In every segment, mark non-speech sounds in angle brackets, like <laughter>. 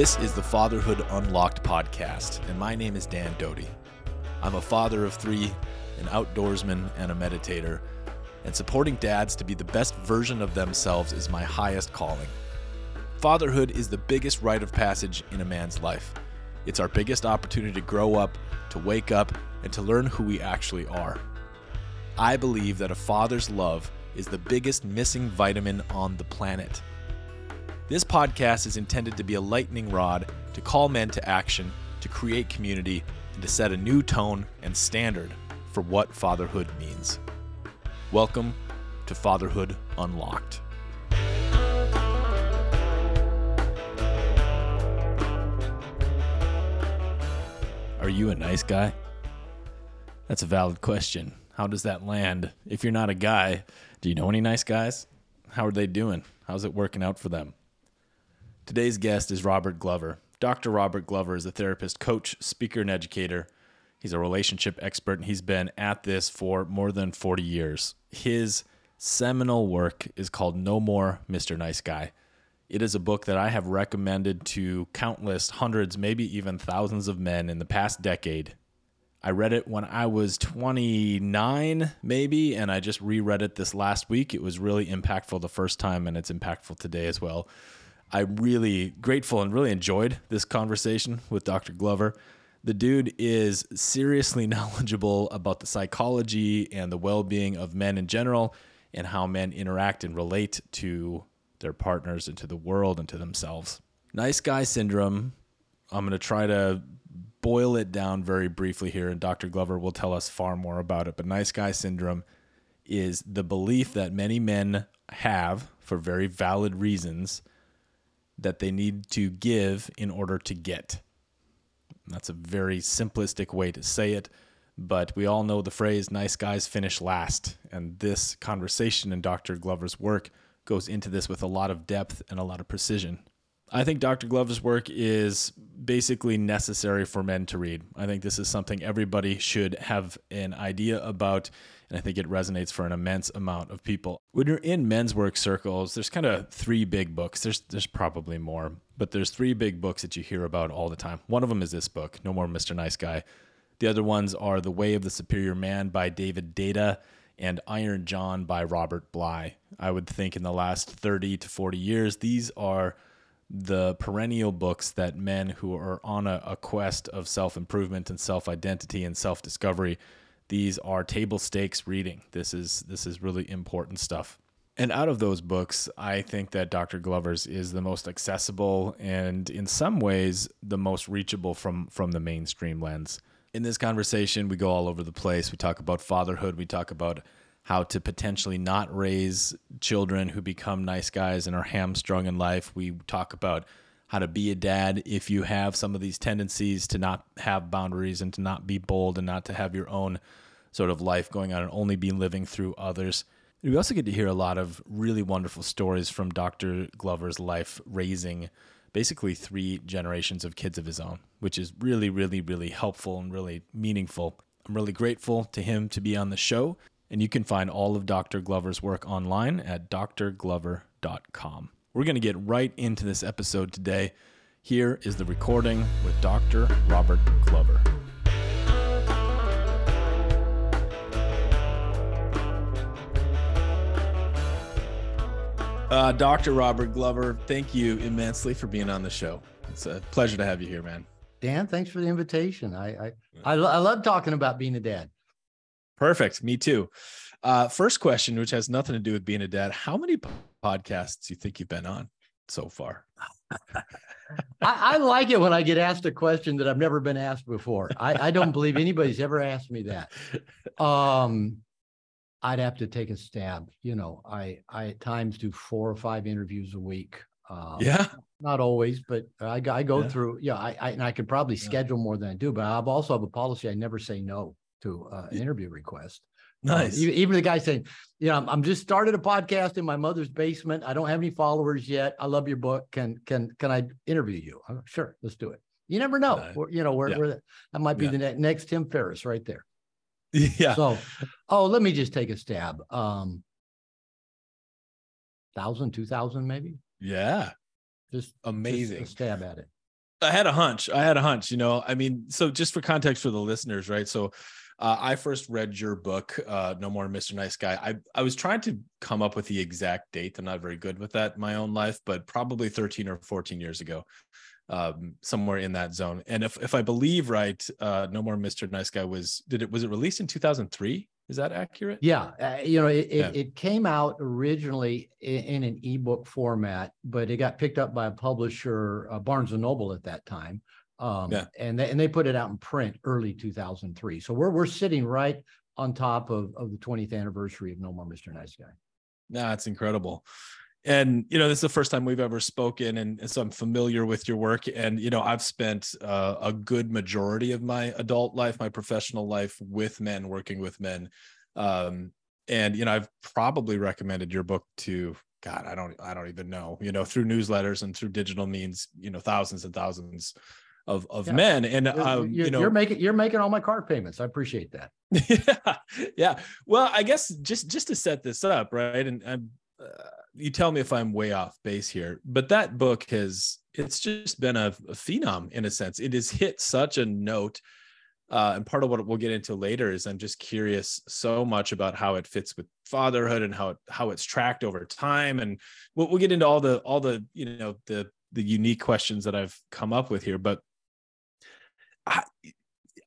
This is the Fatherhood Unlocked podcast, and my name is Dan Doty. I'm a father of three, an outdoorsman, and a meditator, and supporting dads to be the best version of themselves is my highest calling. Fatherhood is the biggest rite of passage in a man's life. It's our biggest opportunity to grow up, to wake up, and to learn who we actually are. I believe that a father's love is the biggest missing vitamin on the planet. This podcast is intended to be a lightning rod to call men to action, to create community, and to set a new tone and standard for what fatherhood means. Welcome to Fatherhood Unlocked. Are you a nice guy? That's a valid question. How does that land? If you're not a guy, do you know any nice guys? How are they doing? How's it working out for them? Today's guest is Robert Glover. Dr. Robert Glover is a therapist, coach, speaker, and educator. He's a relationship expert, and he's been at this for more than 40 years. His seminal work is called No More Mr. Nice Guy. It is a book that I have recommended to countless hundreds, maybe even thousands of men in the past decade. I read it when I was 29, maybe, and I just reread it this last week. It was really impactful the first time, and it's impactful today as well. I'm really grateful and really enjoyed this conversation with Dr. Glover. The dude is seriously <laughs> knowledgeable about the psychology and the well being of men in general and how men interact and relate to their partners and to the world and to themselves. Nice guy syndrome. I'm going to try to boil it down very briefly here, and Dr. Glover will tell us far more about it. But nice guy syndrome is the belief that many men have, for very valid reasons, that they need to give in order to get. That's a very simplistic way to say it, but we all know the phrase nice guys finish last. And this conversation in Dr. Glover's work goes into this with a lot of depth and a lot of precision. I think Dr. Glover's work is basically necessary for men to read. I think this is something everybody should have an idea about, and I think it resonates for an immense amount of people. When you're in men's work circles, there's kind of three big books. There's there's probably more, but there's three big books that you hear about all the time. One of them is this book, No More Mr. Nice Guy. The other ones are The Way of the Superior Man by David Deida and Iron John by Robert Bly. I would think in the last 30 to 40 years, these are the perennial books that men who are on a, a quest of self improvement and self identity and self discovery, these are table stakes reading. This is this is really important stuff. And out of those books, I think that Dr. Glover's is the most accessible and in some ways the most reachable from from the mainstream lens. In this conversation, we go all over the place. We talk about fatherhood, we talk about how to potentially not raise children who become nice guys and are hamstrung in life. We talk about how to be a dad if you have some of these tendencies to not have boundaries and to not be bold and not to have your own sort of life going on and only be living through others. We also get to hear a lot of really wonderful stories from Dr. Glover's life raising basically three generations of kids of his own, which is really, really, really helpful and really meaningful. I'm really grateful to him to be on the show. And you can find all of Dr. Glover's work online at drglover.com. We're going to get right into this episode today. Here is the recording with Dr. Robert Glover. Uh, Dr. Robert Glover, thank you immensely for being on the show. It's a pleasure to have you here, man. Dan, thanks for the invitation. I I, I, I love talking about being a dad. Perfect. Me too. Uh, first question, which has nothing to do with being a dad. How many podcasts do you think you've been on so far? <laughs> I, I, like it when I get asked a question that I've never been asked before. I, I don't believe anybody's ever asked me that. <laughs> Um, I'd have to take a stab. You know, I I at times do four or five interviews a week. Um, yeah, not always, but I, I go yeah. through. Yeah, I, I and I could probably yeah. schedule more than I do, but I've also have a policy. I never say no to uh, an interview request. Um, nice. Uh, even the guy saying, you know, I'm, I'm, just started a podcast in my mother's basement. I don't have any followers yet. I love your book. Can can can I interview you? Go, sure, let's do it. You never know. Uh, you know, where yeah. that might be yeah. the ne- next Tim Ferriss right there. <laughs> Yeah. So, oh, let me just take a stab. Um, thousand, two thousand, maybe. Yeah. Just amazing just stab at it. I had a hunch. I had a hunch, you know. I mean, so just for context for the listeners, right? So uh, I first read your book, uh, No More Mr. Nice Guy. I, I was trying to come up with the exact date. I'm not very good with that in my own life, but probably 13 or 14 years ago, um, somewhere in that zone. And if, if I believe right, uh, No More Mr. Nice Guy was, did it, was it released in 2003? Is that accurate? Yeah, uh, you know, it, yeah. it, it came out originally in, in, an ebook format, but it got picked up by a publisher, uh, Barnes and Noble at that time. Um, yeah. and they, and they put it out in print early 2003. So we're we're sitting right on top of of the 20th anniversary of No More Mr. Nice Guy. That's incredible. And you know, this is the first time we've ever spoken, and, and so I'm familiar with your work. And you know, I've spent uh, a good majority of my adult life, my professional life, with men, working with men. Um, and you know, I've probably recommended your book to God, I don't, I don't even know. You know, through newsletters and through digital means, you know, thousands and thousands of of yeah. men. And um, you're, you know, you're making you're making all my car payments. I appreciate that. <laughs> yeah, yeah. Well, I guess just just to set this up, right? And I'm. Uh, you tell me if I'm way off base here, but that book has it's just been a, a phenom in a sense. It has hit such a note. Uh, and part of what we'll get into later is I'm just curious so much about how it fits with fatherhood and how it how it's tracked over time, and we'll, we'll get into all the all the you know the the unique questions that I've come up with here. But I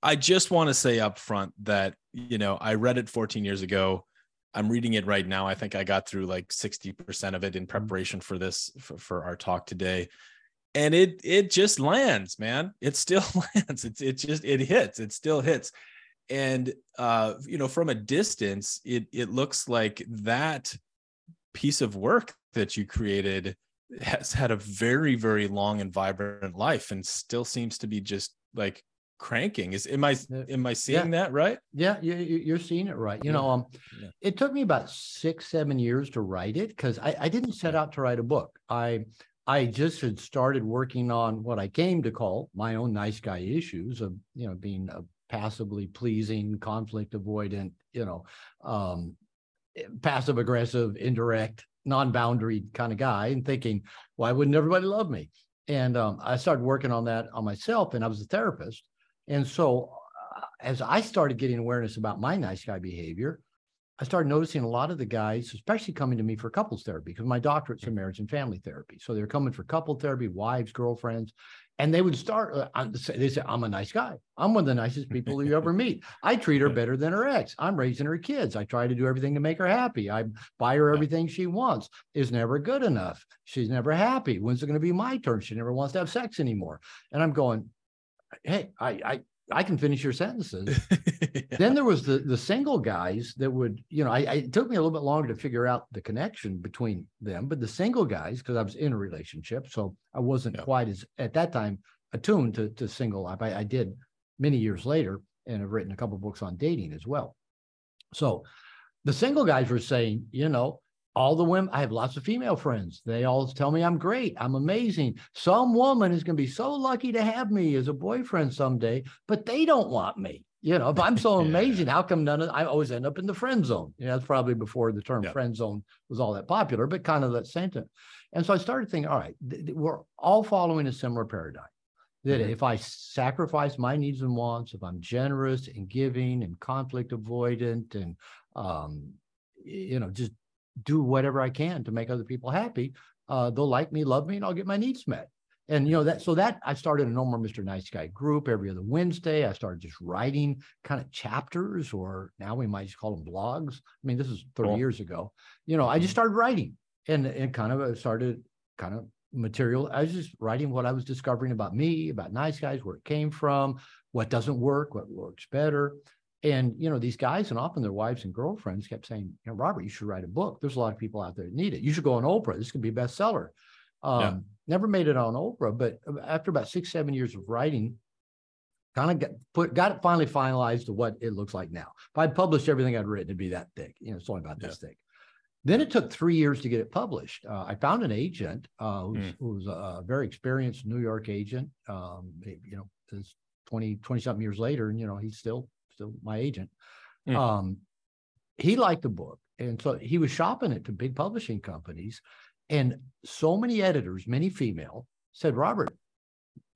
I just want to say up front that you know I read it 14 years ago. I'm reading it right now. I think I got through like 60% of it in mm-hmm. preparation for this for, for our talk today. And it it just lands, man. It still <laughs> lands. It's it just it hits. It still hits. And uh, you know, from a distance, it it looks like that piece of work that you created has had a very, very long and vibrant life and still seems to be just like cranking is am i am i seeing yeah. that right yeah you, you're seeing it right you yeah. know um yeah. it took me about six seven years to write it because I, I didn't set out to write a book i i just had started working on what i came to call my own nice guy issues of you know being a passively pleasing conflict avoidant you know um passive aggressive indirect non-boundary kind of guy and thinking why wouldn't everybody love me and um, i started working on that on myself and i was a therapist. And so uh, as I started getting awareness about my nice guy behavior, I started noticing a lot of the guys, especially coming to me for couples therapy, because my doctorate's in mm-hmm. marriage and family therapy. So they're coming for couple therapy, wives, girlfriends, and they would start. Uh, they say, "I'm a nice guy. I'm one of the nicest people you ever meet. I treat her <laughs> better than her ex. I'm raising her kids. I try to do everything to make her happy. I buy her everything she wants. Is never good enough. She's never happy. When's it going to be my turn? She never wants to have sex anymore." And I'm going, hey, I, I, I can finish your sentences. <laughs> yeah. Then there was the the single guys that would, you know, I, I, it took me a little bit longer to figure out the connection between them, but the single guys, because I was in a relationship, so I wasn't yeah. quite as at that time attuned to to single life. I, I did many years later, and have written a couple books on dating as well. So the single guys were saying, you know, all the women, I have lots of female friends. They all tell me I'm great. I'm amazing. Some woman is going to be so lucky to have me as a boyfriend someday, but they don't want me. You know, if I'm so <laughs> amazing, how come none of I always end up in the friend zone? You know, that's probably before the term yeah. friend zone was all that popular, but kind of that sentence. And so I started thinking, all right, th- th- we're all following a similar paradigm. That mm-hmm. if I sacrifice my needs and wants, if I'm generous and giving and conflict avoidant and um, you know, just do whatever I can to make other people happy, uh, they'll like me, love me, and I'll get my needs met. And you know that so that I started a No More Mr. Nice Guy group every other Wednesday. I started just writing kind of chapters, or now we might just call them blogs. I mean, this is 30 cool. years ago. You know, I just mm-hmm. started writing and and kind of uh, started kind of material. I was just writing what I was discovering about me, about nice guys, where it came from, what doesn't work, what works better. And you know, these guys and often their wives and girlfriends kept saying, you know, Robert, you should write a book. There's a lot of people out there that need it. You should go on Oprah. This could be a bestseller. Um, yeah. Never made it on Oprah, but after about six, seven years of writing, kind of got put got it finally finalized to what it looks like now. If I'd published everything I'd written, it'd be that thick. You know, it's only about yeah. this thick. Then it took three years to get it published. Uh, I found an agent uh, who's, mm. who was a very experienced New York agent. Um, you know, 20, 20 something years later, and you know, he's still still my agent. Mm. Um, he liked the book. And so he was shopping it to big publishing companies. And so many editors, many female, said, Robert,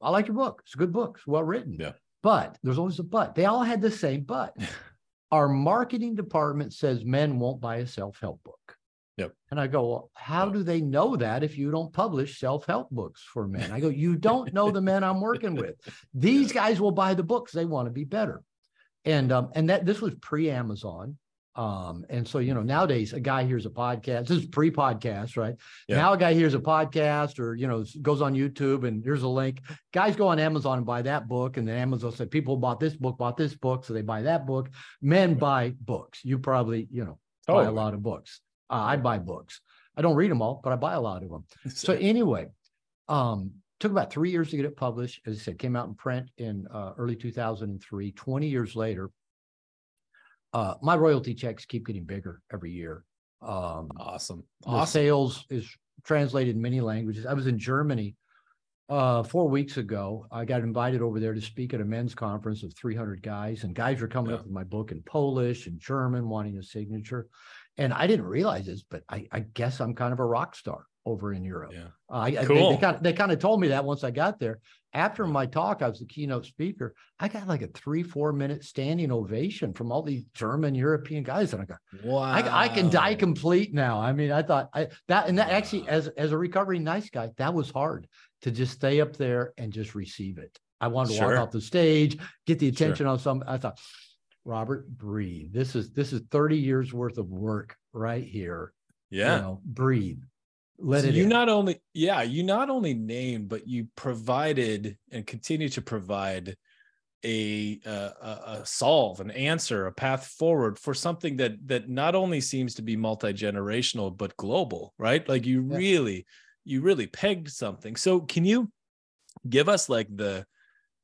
I like your book. It's a good book. It's well written. Yeah. But there's always a but. They all had the same but. <laughs> Our marketing department says men won't buy a self-help book. Yep. And I go, well, how do they know that if you don't publish self-help books for men? I go, you <laughs> don't know the men I'm working with. These guys will buy the books. They want to be better. And um, and that this was pre-Amazon. Um, and so, you know, nowadays a guy hears a podcast, this is pre-podcast, right? Yeah. Now a guy hears a podcast or, you know, goes on YouTube and here's a link. Guys go on Amazon and buy that book. And then Amazon said, people bought this book, bought this book. So they buy that book. Men buy books. You probably, you know, buy a lot of books. Uh, I buy books. I don't read them all, but I buy a lot of them. So anyway, um, took about three years to get it published. As I said, came out in print in uh, early 2003. 20 years later, uh, my royalty checks keep getting bigger every year. Um, awesome. the Awesome. sales is translated in many languages. I was in Germany uh, four weeks ago. I got invited over there to speak at a men's conference of 300 guys, and guys were coming up with my book in Polish and German, wanting a signature. And I didn't realize this, but I, I guess I'm kind of a rock star over in Europe. Yeah. Uh, I, I- they, Cool. they kind of they kind of told me that once I got there. After my talk, I was the keynote speaker. I got like a three four minute standing ovation from all these German European guys, and I go, Wow. I, I can die complete now. I mean, I thought I that and that actually as as a recovering nice guy, that was hard to just stay up there and just receive it. I wanted to Sure. walk off the stage, get the Sure. attention on some. I thought, Robert, breathe. This is this is 30 years worth of work right here. Yeah. You know, breathe. Let So it you in. not only yeah you not only named but you provided and continue to provide a, uh, a a solve an answer a path forward for something that that not only seems to be multi-generational but global right like you Yeah. really you really pegged something so can you give us like the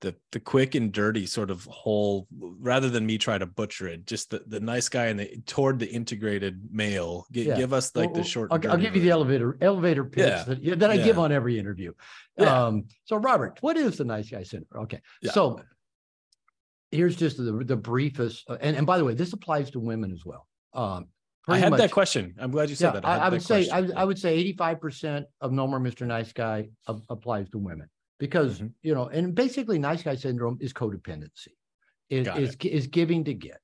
the the quick and dirty sort of whole rather than me try to butcher it just the, the nice guy and the toward the integrated male Gi- Yeah. give us like Well, the short I'll, I'll give you the elevator elevator pitch Yeah. that, that I give on every interview. Yeah. Um, so Robert, what is the nice guy syndrome? Okay, Yeah. so here's just the the briefest, uh, and and by the way, this applies to women as well. Um, I had much- that question. I'm glad you said Yeah, that. I, I would say I. I would say 85 percent of No More Mr. Nice Guy applies to women because Mhm. you know, and basically, nice guy syndrome is codependency, is Got is, gi- giving to get,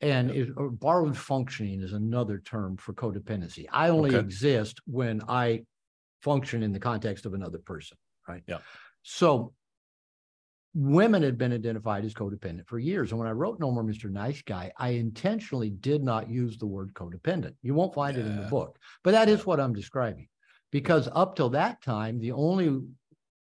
and Yep. is or borrowed functioning is another term for codependency. I only Okay. exist when I function in the context of another person, right? yeah So women had been identified as codependent for years. And when I wrote No More Mr. Nice Guy, I intentionally did not use the word codependent. You won't find it in the book, but that is what I'm describing. Because up till that time, the only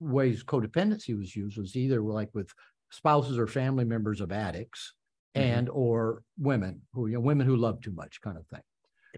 ways codependency was used was either like with spouses or family members of addicts Mhm. and or women who, you know, women who love too much kind of thing.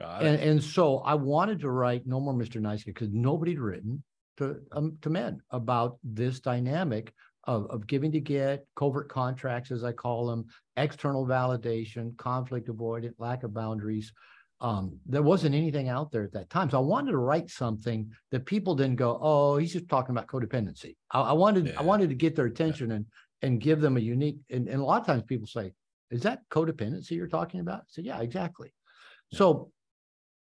And, and so I wanted to write No More Mr. Nice Guy because nobody'd written to, um, to men about this dynamic of, of giving to get, covert contracts, as I call them, external validation, conflict avoidance, lack of boundaries. Um, there wasn't anything out there at that time. So I wanted to write something that people didn't go, oh, he's just talking about codependency. I, I wanted, I wanted to get their attention and, and give them a unique, and, and a lot of times people say, is that codependency you're talking about? I said, yeah, exactly. Yeah. So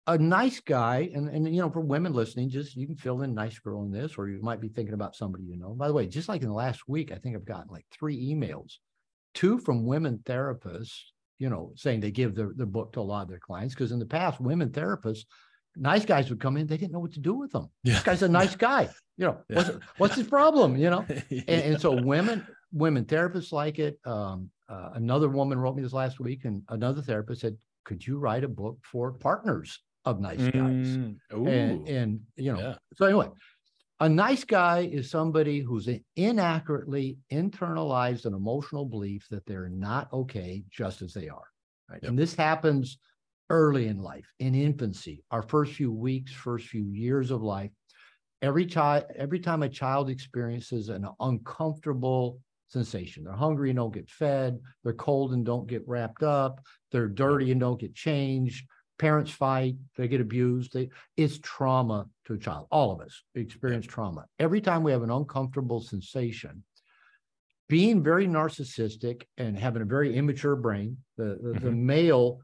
a nice guy, and, and you know, for women listening, just you can fill in nice girl in this, or you might be thinking about somebody you know. By the way, just like in the last week, I think I've gotten like three emails, two from women therapists, you know, saying they give their, their book to a lot of their clients. Because in the past, women therapists, nice guys would come in, they didn't know what to do with them. Yeah. This guy's a nice <laughs> guy. You know, what's, Yeah. what's his problem? You know, <laughs> Yeah. and, and so women women therapists like it um, uh, another woman wrote me this last week and another therapist said could you write a book for partners of nice guys Mm, and and you know yeah. so anyway a nice guy is somebody who's inaccurately internalized an emotional belief that they're not okay just as they are right Yep. and this happens early in life in infancy our first few weeks first few years of life every child every time a child experiences an uncomfortable sensation they're hungry and don't get fed they're cold and don't get wrapped up they're dirty and don't get changed parents fight they get abused they it's trauma to a child all of us experience trauma every time we have an uncomfortable sensation being very narcissistic and having a very immature brain the the, the Mhm. male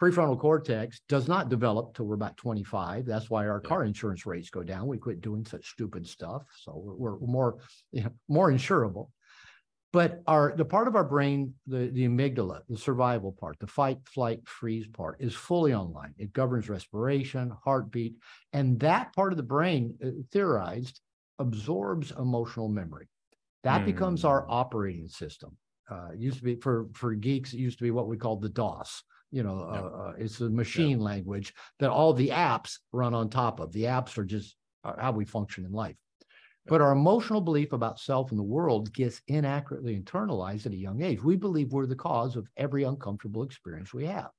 prefrontal cortex does not develop till we're about 25. That's why our Yeah. car insurance rates go down. We quit doing such stupid stuff. So we're, we're more, you <laughs> know, more insurable. But our the part of our brain, the, the amygdala, the survival part, the fight, flight, freeze part is fully online. It governs respiration, heartbeat, and that part of the brain, uh, theorized, absorbs emotional memory. That becomes our Hmm. operating system. Uh, it used to be for for geeks, it used to be what we called the DOS. You know, uh, uh, it's a machine language that all the apps run on top of. The apps are just uh, how we function in life. But our emotional belief about self and the world gets inaccurately internalized at a young age. We believe we're the cause of every uncomfortable experience we have.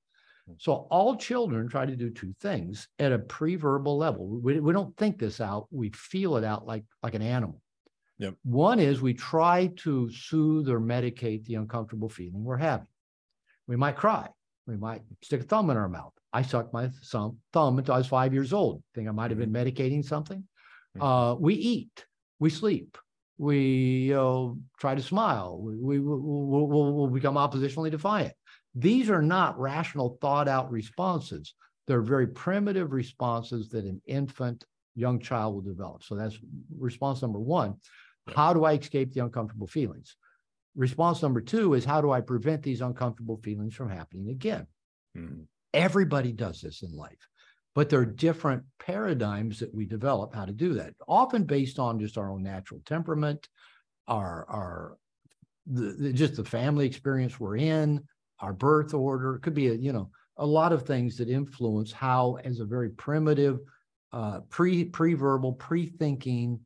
So all children try to do two things at a pre-verbal level. We, we don't think this out. We feel it out like, like an animal. Yep. One is we try to soothe or medicate the uncomfortable feeling we're having. We might cry. We might stick a thumb in our mouth. I sucked my thumb, thumb until I was five years old. Think I might have been medicating something. Mhm. Uh, we eat, we sleep, we uh, try to smile, we, we will we'll, we'll, become oppositionally defiant. These are not rational, thought out responses. They're very primitive responses that an infant, young child will develop. So that's response number one. How do I escape the uncomfortable feelings? Response number two is how do I prevent these uncomfortable feelings from happening again? Mhm. Everybody does this in life, but there are different paradigms that we develop how to do that, often based on just our own natural temperament, our our the, the- just the family experience we're in, our birth order. It could be a you know a lot of things that influence how, as a very primitive, uh, pre pre-verbal, pre-thinking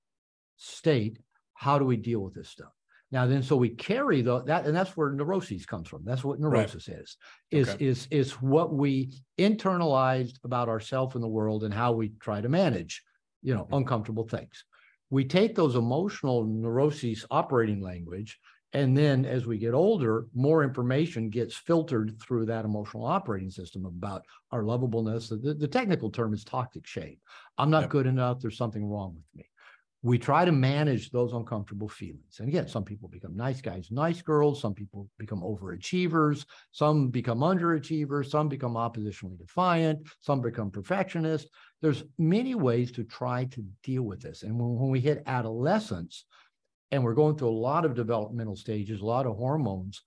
state, how do we deal with this stuff? Now, then, so we carry the, that, and that's where neuroses comes from. That's what neurosis is, is, Okay. is, is what we internalized about ourselves and the world and how we try to manage, you know, Mhm. uncomfortable things. We take those emotional neuroses operating language, and then as we get older, more information gets filtered through that emotional operating system about our lovableness. The, the technical term is toxic shame. I'm not Yep. good enough. There's something wrong with me we try to manage those uncomfortable feelings. And again, some people become nice guys, nice girls. Some people become overachievers. Some become underachievers. Some become oppositionally defiant. Some become perfectionists. There's many ways to try to deal with this. And when, when we hit adolescence and we're going through a lot of developmental stages, a lot of hormones,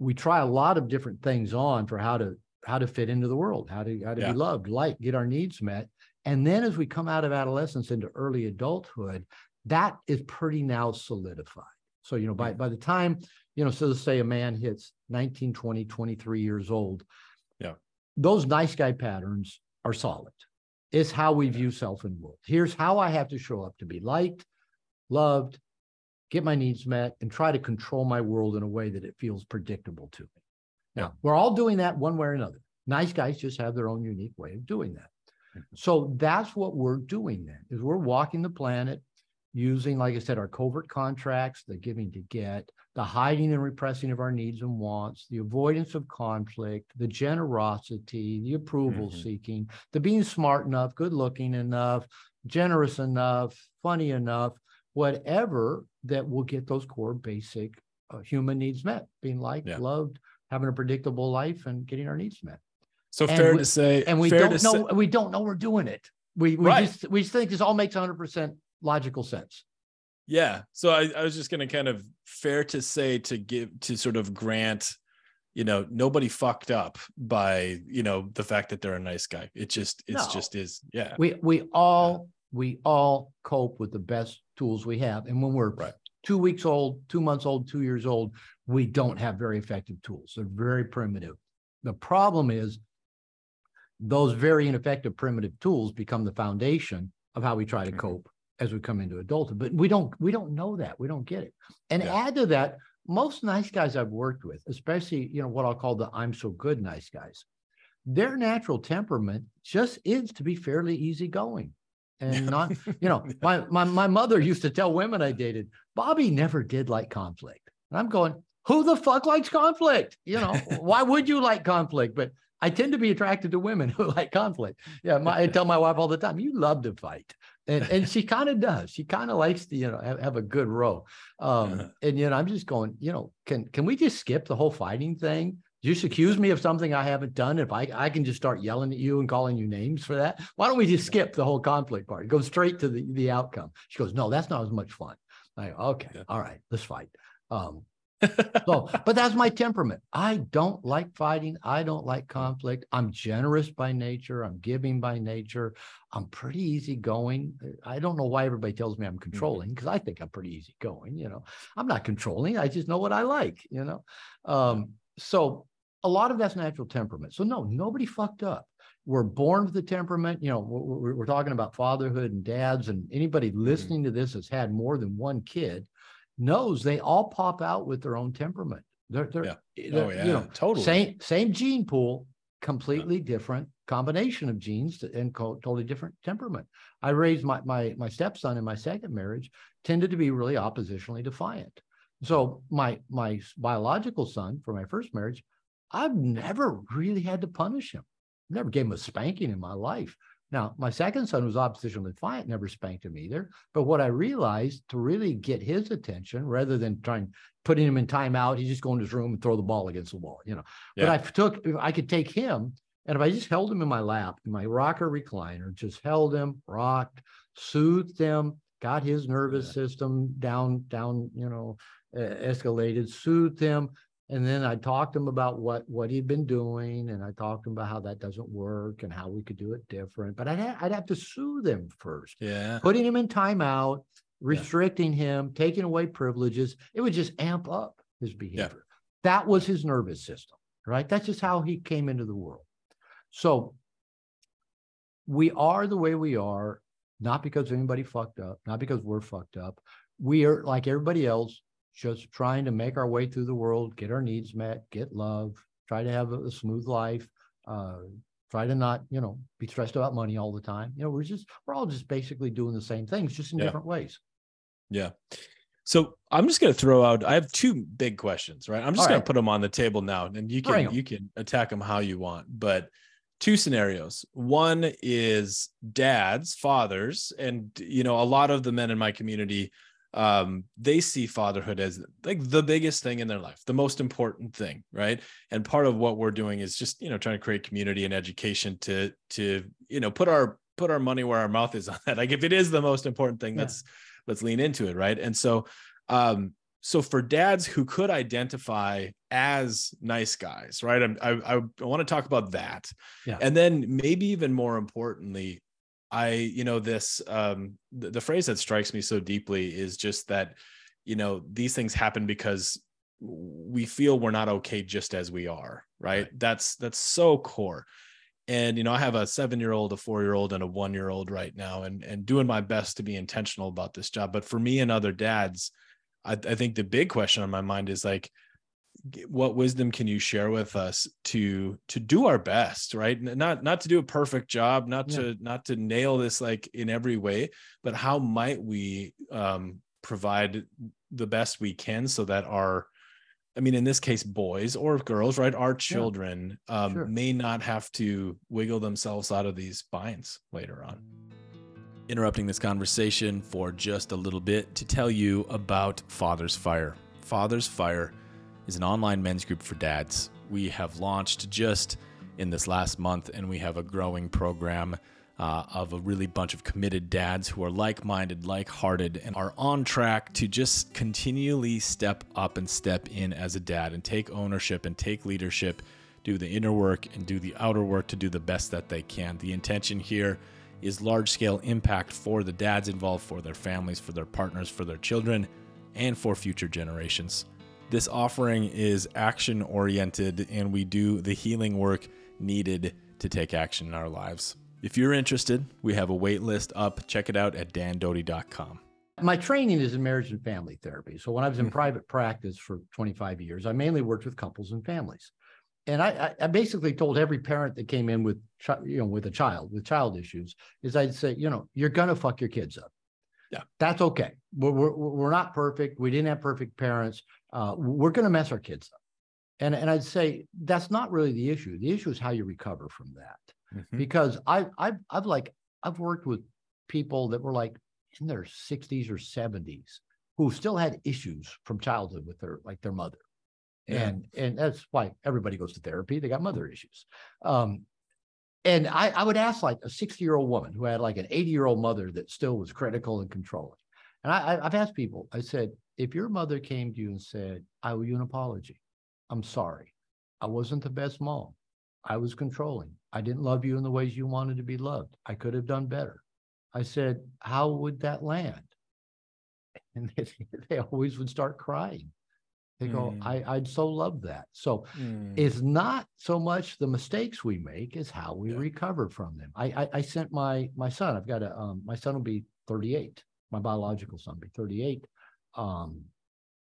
we try a lot of different things on for how to how to fit into the world, how to how to Yeah. be loved, like get our needs met. And then as we come out of adolescence into early adulthood, that is pretty now solidified. So, you know, by, by the time, you know, so let's say a man hits 19, 20, 23 years old. Yeah. Those nice guy patterns are solid. It's how we view self and world. Here's how I have to show up to be liked, loved, get my needs met, and try to control my world in a way that it feels predictable to me. Now, we're all doing that one way or another. Nice guys just have their own unique way of doing that. So that's what we're doing then, is we're walking the planet using, like I said, our covert contracts, the giving to get, the hiding and repressing of our needs and wants, the avoidance of conflict, the generosity, the approval Mhm. seeking, the being smart enough, good looking enough, generous enough, funny enough, whatever that will get those core basic uh, human needs met, being liked, Yeah. loved, having a predictable life and getting our needs met So And fair we- to say, and we don't know say- we don't know we're doing it we we Right. just we just think this all makes 100% logical sense Yeah. So I, I was just going to kind of fair to say to give to sort of grant, you know, nobody fucked up by, you know, the fact that they're a nice guy. It just, it's No. just is. Yeah. we we all we all cope with the best tools we have and when we're Right. two weeks old two months old two years old we don't have very effective tools they're very primitive the problem is those very ineffective primitive tools become the foundation of how we try to Mhm. cope as we come into adulthood. But we don't we don't know that. We don't get it. And Yeah. add to that most nice guys i've worked with especially you know what i'll call the i'm so good nice guys their natural temperament just is to be fairly easygoing and not you know <laughs> my, my my mother used to tell women i dated bobby never did like conflict. And i'm going who the fuck likes conflict? You know why would you like conflict? But i tend to be attracted to women <laughs> who like conflict yeah my, i tell my wife all the time you love to fight and, and she <laughs> kind of does she kind of likes to you know have, have a good row um Uh-huh. and you know i'm just going you know can can we just skip the whole fighting thing You just accuse me of something I haven't done. If I, I can just start yelling at you and calling you names for that, why don't we just skip the whole conflict part? Go straight to the, the outcome. She goes, no, that's not as much fun. I go, okay, Yeah. all right, let's fight. Um, so, but that's my temperament. I don't like fighting. I don't like conflict. I'm generous by nature. I'm giving by nature. I'm pretty easygoing. I don't know why everybody tells me I'm controlling because I think I'm pretty easygoing. You know, I'm not controlling. I just know what I like. You know, um, so a lot of that's natural temperament. So no, nobody fucked up. We're born with the temperament. You know, we're, we're- we're talking about fatherhood and dads, and anybody listening to this has had more than one kid knows they all pop out with their own temperament. They're, they're, Yeah. they're, oh yeah, you know, totally. same same gene pool, completely different combination of genes and co- totally different temperament. I raised my my my stepson in my second marriage tended to be really oppositionally defiant. So my my biological son from my first marriage, I've never really had to punish him. Never gave him a spanking in my life. Now, my second son was oppositionally defiant, never spanked him either. But what I realized to really get his attention, rather than trying putting him in timeout, he's just go in his room and throw the ball against the wall, you know. But I took, I could take him, and if I just held him in my lap, in my rocker recliner, just held him, rocked, soothed him, got his nervous Yeah. system down, down, you know, uh, escalated, soothed him, and then I talked to him about what what he'd been doing, and I talked to him about how that doesn't work and how we could do it different. But I'd ha- I'd have to soothe him first yeah. putting him in timeout, restricting him, taking away privileges, it would just amp up his behavior. Yeah. That was his nervous system, right? That's just how he came into the world. So we are the way we are, not because anybody fucked up, not because we're fucked up. We are like everybody else, just trying to make our way through the world, get our needs met, get love, try to have a, smooth life, uh, try to not, you know, be stressed about money all the time. You know, we're just, we're all just basically doing the same things, just in Yeah. different ways. Yeah. So I'm just going to throw out. I have two big questions, right? I'm just going right. to put them on the table now, and you can, you can attack them how you want. But two scenarios. One is dads, fathers, and you know a lot of the men in my community, um, they see fatherhood as like the biggest thing in their life, the most important thing, right? And part of what we're doing is just you know trying to create community and education to to you know put our put our money where our mouth is on that. <laughs> Like if it is the most important thing, Yeah. let's let's lean into it, right? And so um so for dads who could identify as nice guys right I'm- i i, I want to talk about that Yeah. and then maybe even more importantly i you know this um the, the phrase that strikes me so deeply is just that you know these things happen because we feel we're not okay just as we are right, that's that's so core. And you know i have a seven year old a four year old and a one year old right now and and doing my best to be intentional about this job. But for me and other dads I, I think the big question on my mind is like what wisdom can you share with us to to do our best right not not to do a perfect job not Yeah. to not to nail this like in every way but how might we um provide the best we can so that our I mean, in this case, boys or girls, right? Our children um, Sure. may not have to wiggle themselves out of these binds later on. Interrupting this conversation for just a little bit to tell you about Father's Fire. Father's Fire is an online men's group for dads. We have launched just in this last month, and we have a growing program uh, of a really bunch of committed dads who are like minded, like hearted, and are on track to just continually step up and step in as a dad and take ownership and take leadership, do the inner work and do the outer work to do the best that they can. The intention here is large scale impact for the dads involved, for their families, for their partners, for their children, and for future generations. This offering is action oriented, and we do the healing work needed to take action in our lives. If you're interested, we have a wait list up. Check it out at dandoty.com. My training is in marriage and family therapy. So when I was in Mhm. private practice for 25 years, I mainly worked with couples and families. And I, I I basically told every parent that came in with, you know, with a child, with child issues, is I'd say, you know, you're gonna fuck your kids up. Yeah. That's okay. We're, we're, we're not perfect. We didn't have perfect parents. Uh, we're gonna mess our kids up. And, and I'd say that's not really the issue. The issue is how you recover from that because I I've I've like I've worked with people that were like in their 60s or 70s who still had issues from childhood with their like their mother. Yeah. And, and that's why everybody goes to therapy. They got mother issues. Um, and I, I would ask like a 60 year old woman who had like an 80 year old mother that still was critical and controlling. And I- I've asked people, I said, if your mother came to you and said, I owe you an apology. I'm sorry. I wasn't the best mom. I was controlling. I didn't love you in the ways you wanted to be loved. I could have done better. I said, how would that land? <laughs> And they, <laughs> they always would start crying. They go, Mm. I, I'd so love that. So Mm. it's not so much the mistakes we make as how we Yeah. recover from them. I, I, I sent my, my son, I've got a, um, my son will be 38, my biological son will be 38, um,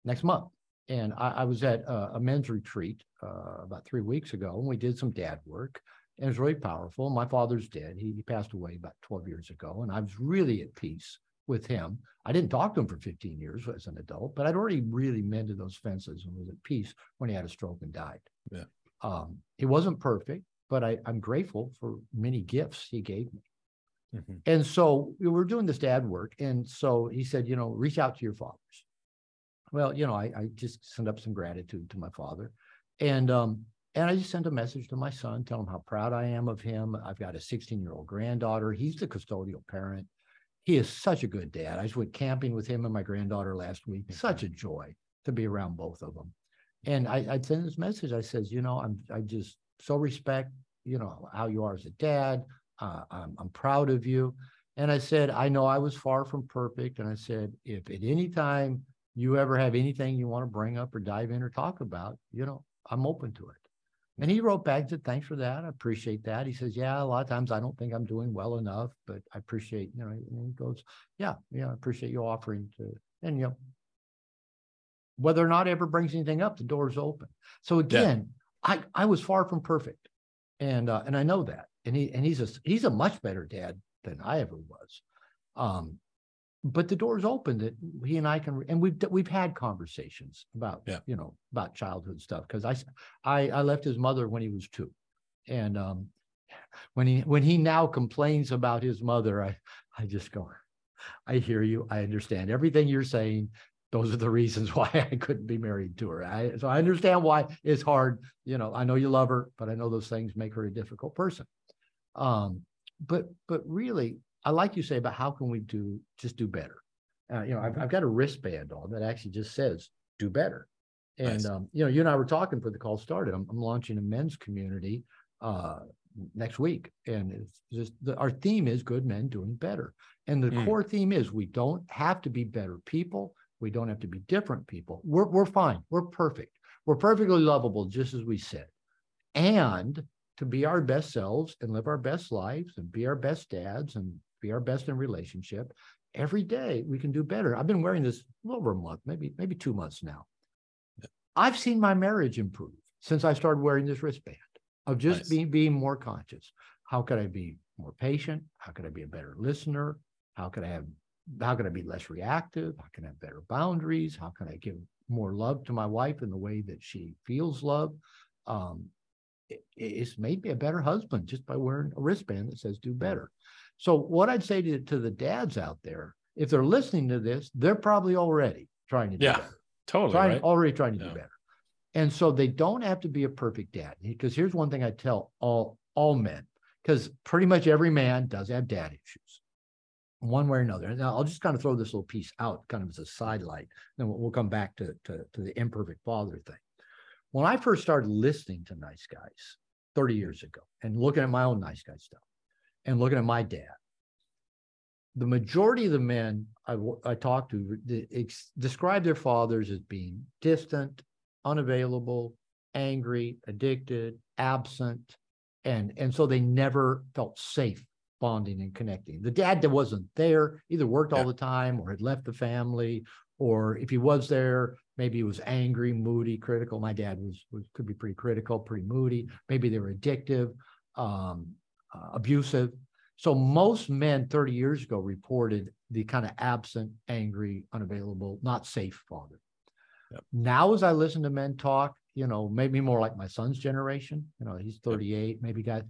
next month. And I, I was at a, a men's retreat, uh, about three weeks ago and we did some dad work. And it was really powerful. My father's dead. He, he passed away about 12 years ago and I was really at peace with him. I didn't talk to him for 15 years as an adult, but I'd already really mended those fences and was at peace when he had a stroke and died. Yeah. Um, he wasn't perfect, but I, I'm grateful for many gifts he gave me. Mhm. And so we were doing this dad work. And so he said, you know, reach out to your fathers. Well, you know, I, I just sent up some gratitude to my father. And um, and I just sent a message to my son, tell him how proud I am of him. I've got a 16-year-old granddaughter. He's the custodial parent. He is such a good dad. I just went camping with him and my granddaughter last week. Such a joy to be around both of them. And I, I sent this message. I says, you know, I'm I just so respect, you know, how you are as a dad. Uh, I'm, I'm proud of you. And I said, I know I was far from perfect. And I said, if at any time you ever have anything you want to bring up or dive in or talk about, you know, I'm open to it. And he wrote back, and said, thanks for that. I appreciate that. He says, yeah, a lot of times I don't think I'm doing well enough, but I appreciate, you know, and he goes, yeah, yeah, I appreciate you offering to, and you know, whether or not it ever brings anything up, the door's open. So again, I, I was far from perfect. And, uh, and I know that. And he, and he's a, he's a much better dad than I ever was. Um, but the door's open that he and I can, and we've, we've had conversations about, Yeah. you know, about childhood stuff. Cause I, I I left his mother when he was two. And, um, when he, when he now complains about his mother, I, I just go, I hear you. I understand everything you're saying. Those are the reasons <laughs> why I couldn't be married to her. I, so I understand why it's hard. You know, I know you love her, but I know those things make her a difficult person. Um, but, but really, I like you say about how can we do, just do better. Uh, you know, I've, I've got a wristband on that actually just says, do better. And, Nice. um, you know, you and I were talking before the call started. I'm, I'm launching a men's community, uh, next week. And it's just, the, our theme is good men doing better. And the Mm. core theme is we don't have to be better people. We don't have to be different people. We're, we're fine. We're perfect. We're perfectly lovable, just as we said. And to be our best selves and live our best lives and be our best dads and be our best in relationship. Every day we can do better. I've been wearing this a little over a month, maybe, maybe two months now. I've seen my marriage improve since I started wearing this wristband of just Nice. being, being more conscious. How could I be more patient? How could I be a better listener? How could I have, how can I be less reactive? How can I have better boundaries? How can I give more love to my wife in the way that she feels love? Um, it's made me a better husband just by wearing a wristband that says do better. So what I'd say to, to the dads out there, if they're listening to this, they're probably already trying to do Yeah, better Totally. trying, Right. already trying to do better. And so they don't have to be a perfect dad. Because here's one thing I tell all all men, because pretty much every man does have dad issues, one way or another. And I'll just kind of throw this little piece out, kind of as a sidelight. Then we'll, we'll come back to, to to the imperfect father thing. When I first started listening to nice guys 30 years ago and looking at my own nice guy stuff and looking at my dad, the majority of the men I talked to de- ex- describe their fathers as being distant, unavailable, angry, addicted, absent, and and so they never felt safe bonding and connecting. The dad that wasn't there either worked all the time or had left the family, or if he was there, maybe he was angry, moody, critical. My dad was was could be pretty critical, pretty moody. Maybe they were addictive, um, uh, abusive. So most men 30 years ago reported the kind of absent, angry, unavailable, not safe father. Yep. Now, as I listen to men talk, you know, maybe more like my son's generation, you know, he's 38, maybe got,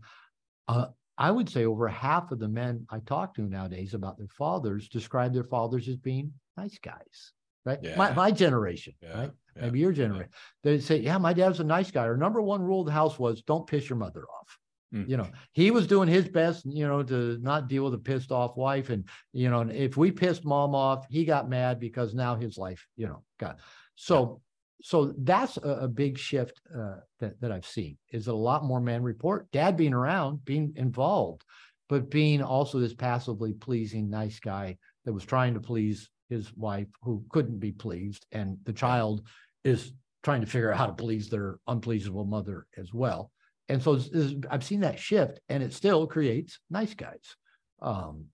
uh, I would say over half of the men I talk to nowadays about their fathers describe their fathers as being nice guys. Right? My Yeah. my generation, Yeah, right? yeah, Maybe your generation. They'd say, Yeah, my dad was a nice guy. Our number one rule of the house was don't piss your mother off. Mm. You know, he was doing his best, you know, to not deal with a pissed off wife. And, you know, if we pissed mom off, he got mad because now his life, you know, got so so that's a, a big shift uh, that that I've seen is a lot more men report dad being around, being involved, but being also this passively pleasing nice guy that was trying to please his wife who couldn't be pleased, and the child is trying to figure out how to please their unpleasable mother as well. And so it's- it's- I've seen that shift, and it still creates nice guys. Um,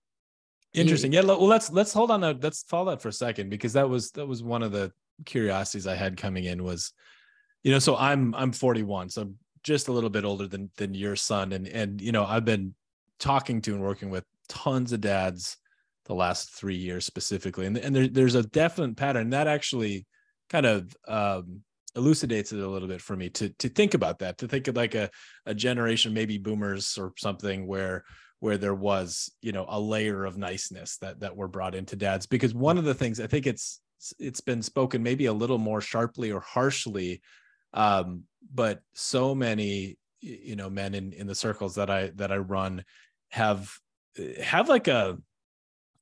Interesting. Yeah. Well, let's let's hold on. To, let's follow that for a second because that was that was one of the curiosities I had coming in was, you know, so I'm I'm 41, so I'm just a little bit older than than your son, and and you know I've been talking to and working with tons of dads the last three years specifically, and and there, there's a definite pattern that actually kind of um, elucidates it a little bit for me to to think about that, to think of like a a generation, maybe boomers or something where where there was you know a layer of niceness that that were brought into dads because one of the things i think it's it's been spoken maybe a little more sharply or harshly um but so many you know men in in the circles that i that i run have have like a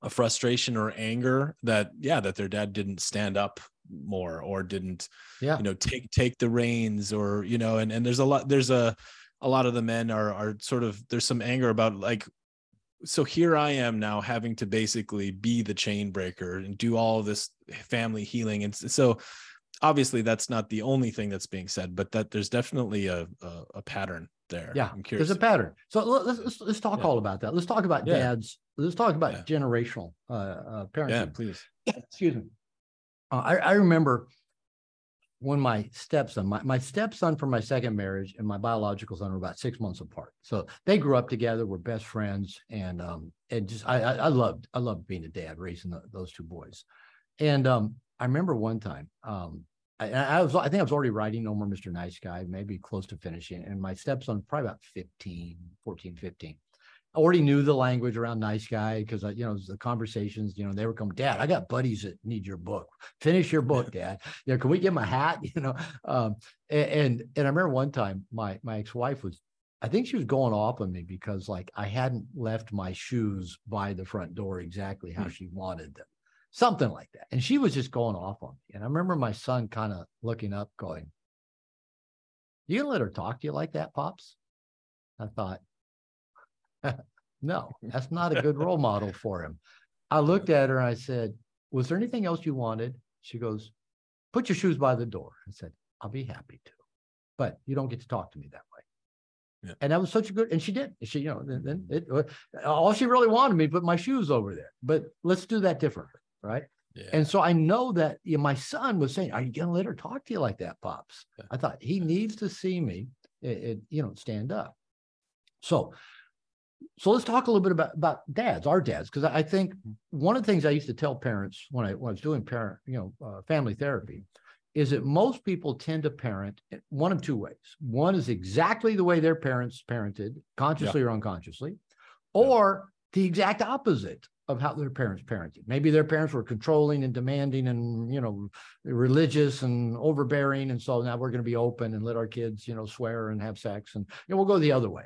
a frustration or anger that yeah that their dad didn't stand up more or didn't yeah, you know take take the reins or you know and and there's a lot there's a a lot of the men are are sort of there's some anger about like so here I am now having to basically be the chain breaker and do all of this family healing and so obviously that's not the only thing that's being said but that there's definitely a a, a pattern there Yeah, I'm curious there's a pattern. So let- let's let's, let's talk Yeah. all about that. Let's talk about Yeah. dads. Let's talk about Yeah. generational uh, uh, parenting. yeah please excuse me. Uh, I, I remember when my stepson, my, my stepson from my second marriage and my biological son were about six months apart. So they grew up together, were best friends, and um, and just I, I, I loved I loved being a dad, raising the, those two boys. And um, I remember one time, um, I, I was I think I was already writing No More Mr. Nice Guy, maybe close to finishing, and my stepson probably about 15, 14, 15 I already knew the language around nice guy because I, you know, the conversations, you know, they were coming, Dad, I got buddies that need your book. Finish your book, <laughs> Dad. You know, can we get my hat? <laughs> You know, um, a- and and I remember one time my my ex-wife was, I think she was going off on me because like I hadn't left my shoes by the front door exactly how Hmm. she wanted them, something like that. And she was just going off on me. And I remember my son kind of looking up, going, "You gonna let her talk to you like that, pops?" I thought, <laughs> no, <laughs> that's not a good role model for him. I looked at her and I said, Was there anything else you wanted? She goes, Put your shoes by the door. I said, I'll be happy to, but you don't get to talk to me that way. Yeah. And that was such a good, and she did. She, you know, then, it, uh, all she really wanted me to put my shoes over there. But let's do that differently, right? yeah And so I know that you know, my son was saying, "Are you going to let her talk to you like that, pops?" Yeah. I thought he needs to see me, it, it, you know, stand up. So, so let's talk a little bit about about dads, our dads, because I think one of the things I used to tell parents when I, when I was doing parent, you know, uh, family therapy, is that most people tend to parent one of two ways. One is exactly the way their parents parented, consciously or unconsciously, or the exact opposite of how their parents parented. Maybe their parents were controlling and demanding and, you know, religious and overbearing. And so now we're going to be open and let our kids, you know, swear and have sex. And you know, we'll go the other way.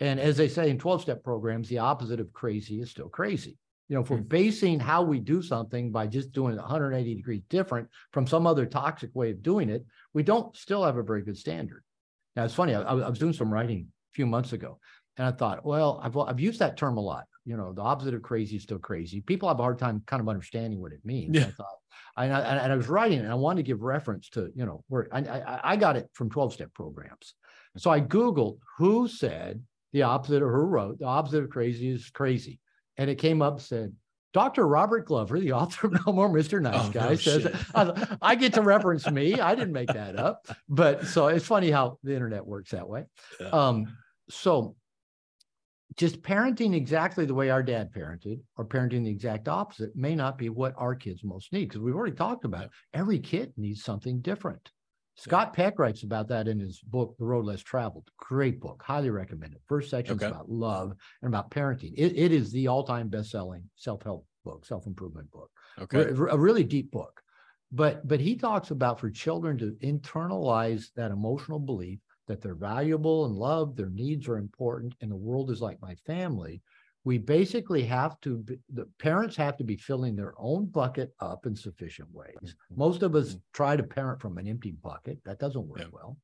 And as they say in 12 step programs, the opposite of crazy is still crazy. You know, if we're Hmm. basing how we do something by just doing it 180 degrees different from some other toxic way of doing it, we don't still have a very good standard. Now, it's funny, I, I was doing some writing a few months ago, and I thought, well, I've, I've used that term a lot. You know, the opposite of crazy is still crazy. People have a hard time kind of understanding what it means. Yeah. I thought, and I, and I was writing, and I wanted to give reference to, you know, where I, I, I got it from 12 step programs. So I Googled who said the opposite of who wrote the opposite of crazy is crazy. And it came up, said, Dr. Robert Glover, the <laughs> author of No More Mr. Nice Oh, no Guy, says. <laughs> I, I get to reference me. I didn't make that up. But so it's funny how the internet works that way. Yeah. Um, so just parenting exactly the way our dad parented or parenting the exact opposite may not be what our kids most need because we've already talked about it. every kid needs something different. Scott Peck writes about that in his book, The Road Less Traveled. Great book, highly recommend it. First section is Okay. about love and about parenting. It, it is the all time best selling self help book, self improvement book okay re- a really deep book. But but he talks about for children to internalize that emotional belief that they're valuable and loved, their needs are important, and the world is like my family. We basically have to, be, the parents have to be filling their own bucket up in sufficient ways. Mhm. Most of us Mhm. try to parent from an empty bucket. That doesn't work Yeah. well.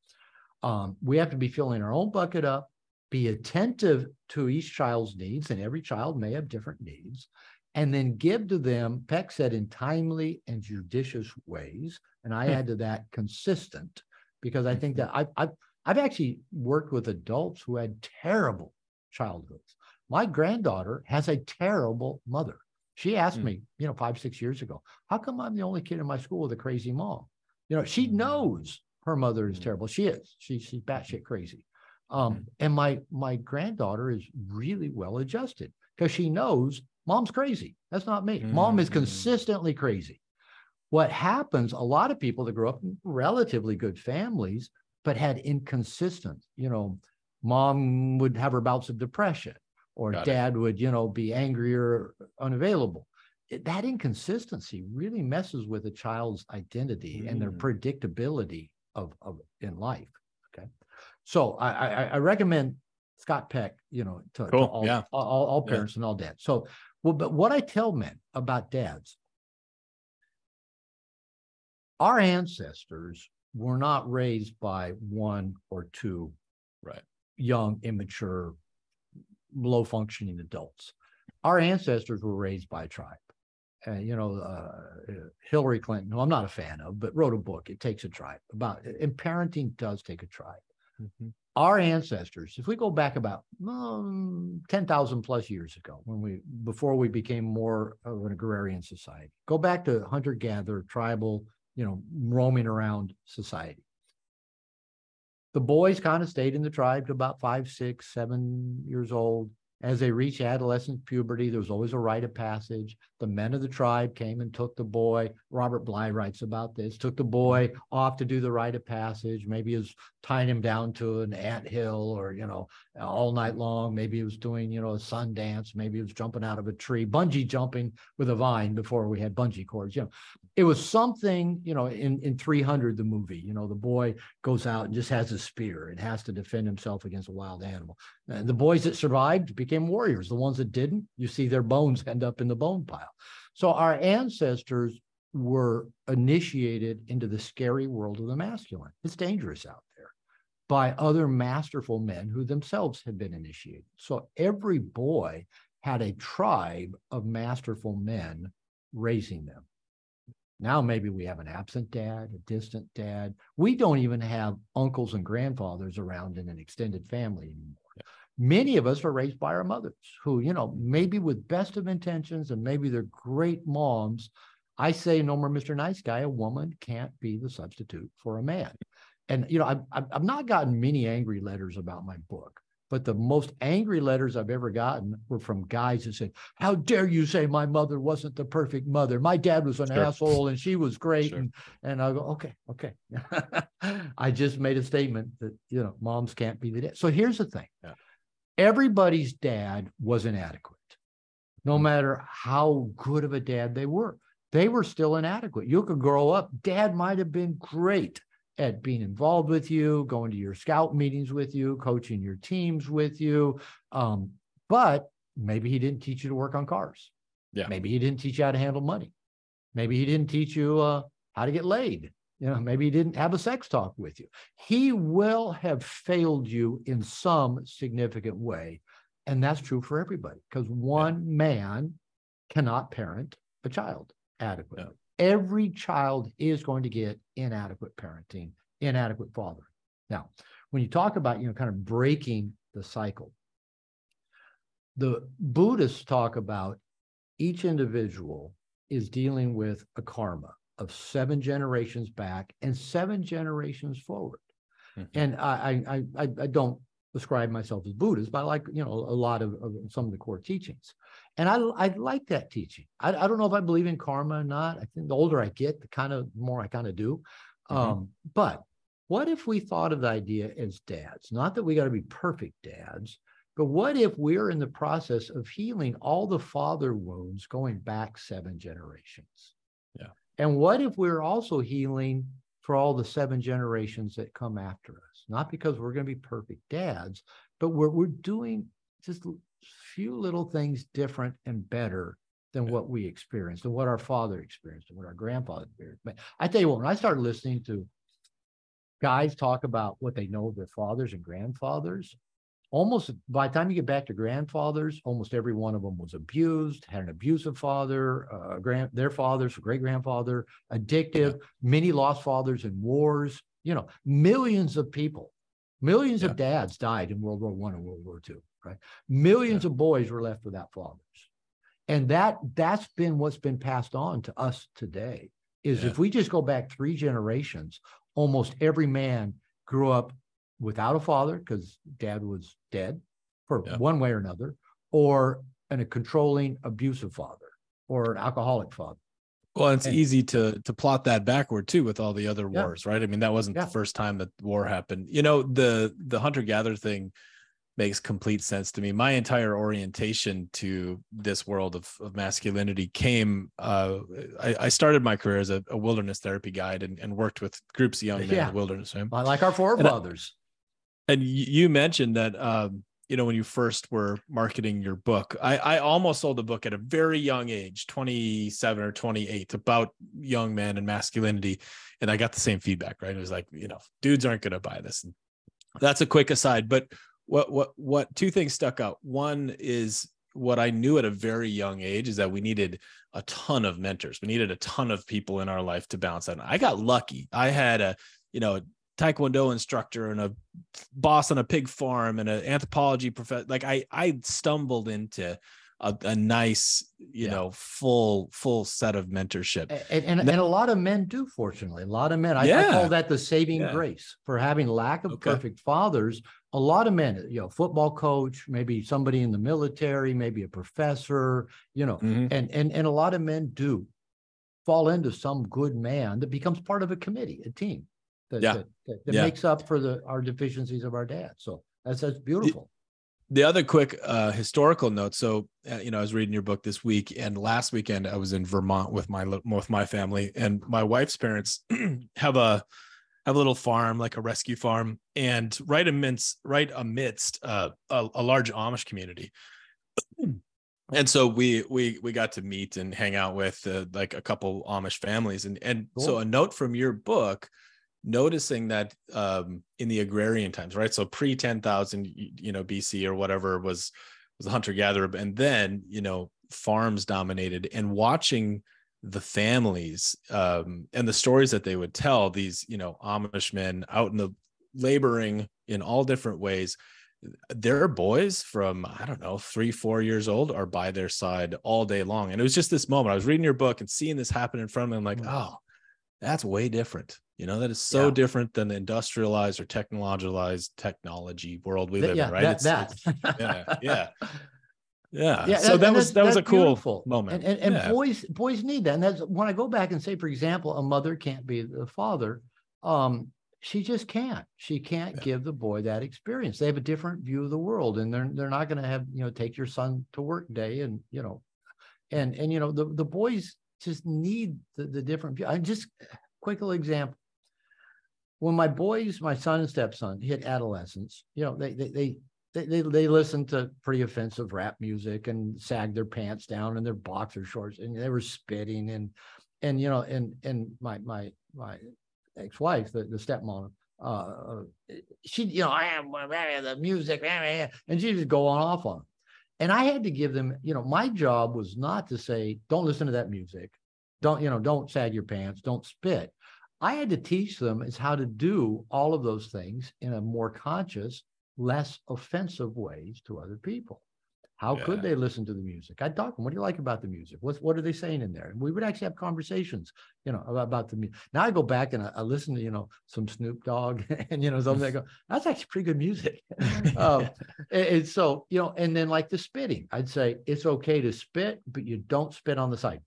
Um, we have to be filling our own bucket up, be attentive to each child's needs, and every child may have different needs, and then give to them, Peck said, in timely and judicious ways. And I Hmm. add to that consistent, because I think Mhm. that I've, I've, I've actually worked with adults who had terrible childhoods. My granddaughter has a terrible mother. She asked Hmm. me, you know, five, six years ago, how come I'm the only kid in my school with a crazy mom? You know, she Mm. knows her mother is Mm. terrible. She is. She, she's batshit crazy. Um, and my my granddaughter is really well adjusted because she knows mom's crazy. That's not me. Mom is Mm. consistently crazy. What happens, a lot of people that grew up in relatively good families, but had inconsistent, you know, mom would have her bouts of depression or Got it. dad would, you know, be angry or unavailable. It- that inconsistency really messes with a child's identity and their Mm. predictability of, of in life. Okay. So I, I, I recommend Scott Peck, you know, to, to all, yeah. all, all Yeah. parents and all dads. So, well, but what I tell men about dads, our ancestors were not raised by one or two Right. young, immature, low functioning adults. Our ancestors were raised by a tribe. And, you know, uh, Hillary Clinton, who I'm not a fan of, but wrote a book, It Takes a Tribe, about, and parenting does take a tribe. Mhm. Our ancestors, if we go back about um, 10,000 plus years ago, when we, before we became more of an agrarian society, go back to hunter gatherer, tribal, you know, roaming around society the boys kind of stayed in the tribe to about five, six, seven years old. As they reached adolescent puberty, there was always a rite of passage. The men of the tribe came and took the boy. Robert Bly writes about this. Took the boy off to do the rite of passage. Maybe he was tying him down to an ant hill or you know all night long. Maybe he was doing you know a sun dance. Maybe he was jumping out of a tree, bungee jumping with a vine before we had bungee cords. You know, it was something you know in in 300 the movie. You know, the boy goes out and just has a spear and has to defend himself against a wild animal. And the boys that survived became warriors. The ones that didn't, you see their bones end up in the bone pile. So our ancestors were initiated into the scary world of the masculine. It's dangerous out there by other masterful men who themselves had been initiated. So every boy had a tribe of masterful men raising them. Now maybe we have an absent dad, a distant dad. We don't even have uncles and grandfathers around in an extended family anymore. Many of us are raised by our mothers who, you know, maybe with best of intentions and maybe they're great moms. I say no more Mr. Nice Guy, a woman can't be the substitute for a man. And, you know, I've, I've I've not gotten many angry letters about my book, but the most angry letters I've ever gotten were from guys who said, How dare you say my mother wasn't the perfect mother? My dad was an Sure. asshole and she was great. Sure. And, and I go, Okay, okay. <laughs> I just made a statement that, you know, moms can't be the dad. So here's the thing Yeah. everybody's dad was inadequate, no Mhm. matter how good of a dad they were. They were still inadequate. You could grow up, dad might have been great at being involved with you, going to your scout meetings with you, coaching your teams with you. Um, but maybe he didn't teach you to work on cars. Yeah. Maybe he didn't teach you how to handle money. Maybe he didn't teach you uh, how to get laid. You know, maybe he didn't have a sex talk with you. He will have failed you in some significant way. And that's true for everybody because one man cannot parent a child adequately. Every child is going to get inadequate parenting, inadequate fathering. Now, when you talk about, you know, kind of breaking the cycle, the Buddhists talk about each individual is dealing with a karma of seven generations back and seven generations forward. Mhm. And I, I, I, I don't describe myself as Buddhist, but I like, you know, a lot of, of some of the core teachings. And I, I like that teaching. I, I don't know if I believe in karma or not. I think the older I get, the kind of more I kind of do. Mhm. Um, but what if we thought of the idea as dads? Not that we got to be perfect dads, but what if we're in the process of healing all the father wounds going back seven generations? Yeah. And what if we're also healing for all the seven generations that come after us? Not because we're going to be perfect dads, but we're, we're doing just a few little things different and better than what we experienced and what our father experienced and what our grandfather experienced. But I tell you what, when I started listening to guys talk about what they know of their fathers and grandfathers, almost by the time you get back to grandfathers, almost every one of them was abused, had an abusive father, uh, grand their fathers, great grandfather, addictive, many lost fathers in wars. You know, millions of people, millions yeah. of dads died in World War One and World War Two. Right, millions yeah. of boys were left without fathers, and that that's been what's been passed on to us today. Is if we just go back three generations, almost every man grew up without a father because dad was dead for yeah. one way or another, or in a controlling, abusive father or an alcoholic father. Well, it's and, easy to to plot that backward too with all the other yeah. wars, right? I mean, that wasn't yeah. the first time that war happened. You know, the the hunter gatherer thing makes complete sense to me. My entire orientation to this world of, of masculinity came. Uh, I, I, started my career as a, a wilderness therapy guide and, and, worked with groups of young men yeah. in the wilderness. Right? Like our forefathers. And you mentioned that um, you know when you first were marketing your book, I, I almost sold the book at a very young age, 27 or 28, about young men and masculinity, and I got the same feedback. Right, it was like you know dudes aren't going to buy this. And that's a quick aside, but what what what two things stuck out. One is what I knew at a very young age is that we needed a ton of mentors. We needed a ton of people in our life to balance that. I got lucky. I had a you know taekwondo instructor and a boss on a pig farm and an anthropology professor like i i stumbled into a, a nice you yeah. know full full set of mentorship and, and, and, a lot of men do fortunately a lot of men i, yeah. I call that the saving yeah. grace for having lack of okay. perfect fathers a lot of men you know football coach maybe somebody in the military maybe a professor you know mm-hmm. and and and a lot of men do fall into some good man that becomes part of a committee a team that, yeah. that, that, that yeah. makes up for the our deficiencies of our dad. So that's that's beautiful. The, the other quick uh, historical note. So uh, you know, I was reading your book this week, and last weekend I was in Vermont with my with my family, and my wife's parents <clears throat> have a have a little farm, like a rescue farm, and right amidst right amidst uh, a, a large Amish community. <clears throat> and so we we we got to meet and hang out with uh, like a couple Amish families, and and cool. so a note from your book noticing that um, in the agrarian times, right? So pre 10,000, you know, BC or whatever was was a hunter gatherer, and then you know farms dominated, and watching the families um, and the stories that they would tell these you know Amish men out in the laboring in all different ways their boys from i don't know three four years old are by their side all day long and it was just this moment i was reading your book and seeing this happen in front of me i'm like mm. oh that's way different you know, that is so yeah. different than the industrialized or technologized technology world we live yeah, in, right? That, it's, that. It's, yeah, <laughs> yeah. Yeah. yeah. So that was that was a cool beautiful. moment. And, and, and boys boys need that. And that's when I go back and say, for example, a mother can't be the father. Um, she just can't. She can't give the boy that experience. They have a different view of the world, and they're they're not going to have you know take your son to work day, and you know, and and you know the the boys just need the, the different. I just quick little example when my boys, my son and stepson hit adolescence, you know, they they they they they, they listened to pretty offensive rap music and sagged their pants down and their boxer shorts and they were spitting and and you know and and my my my ex-wife, the, the stepmom, uh, she you know I am the music and she just go on off on them. And I had to give them, you know, my job was not to say, don't listen to that music. Don't, you know, don't sag your pants, don't spit. I had to teach them is how to do all of those things in a more conscious, less offensive ways to other people. How yeah. could they listen to the music? I'd talk to them. What do you like about the music? What what are they saying in there? And we would actually have conversations, you know, about, about the music. Now I go back and I, I, listen to, you know, some Snoop Dogg <laughs> and, you know, something I go, <laughs> that's actually pretty good music. <laughs> um, and, and, so, you know, and then like the spitting, I'd say it's okay to spit, but you don't spit on the sidewalk.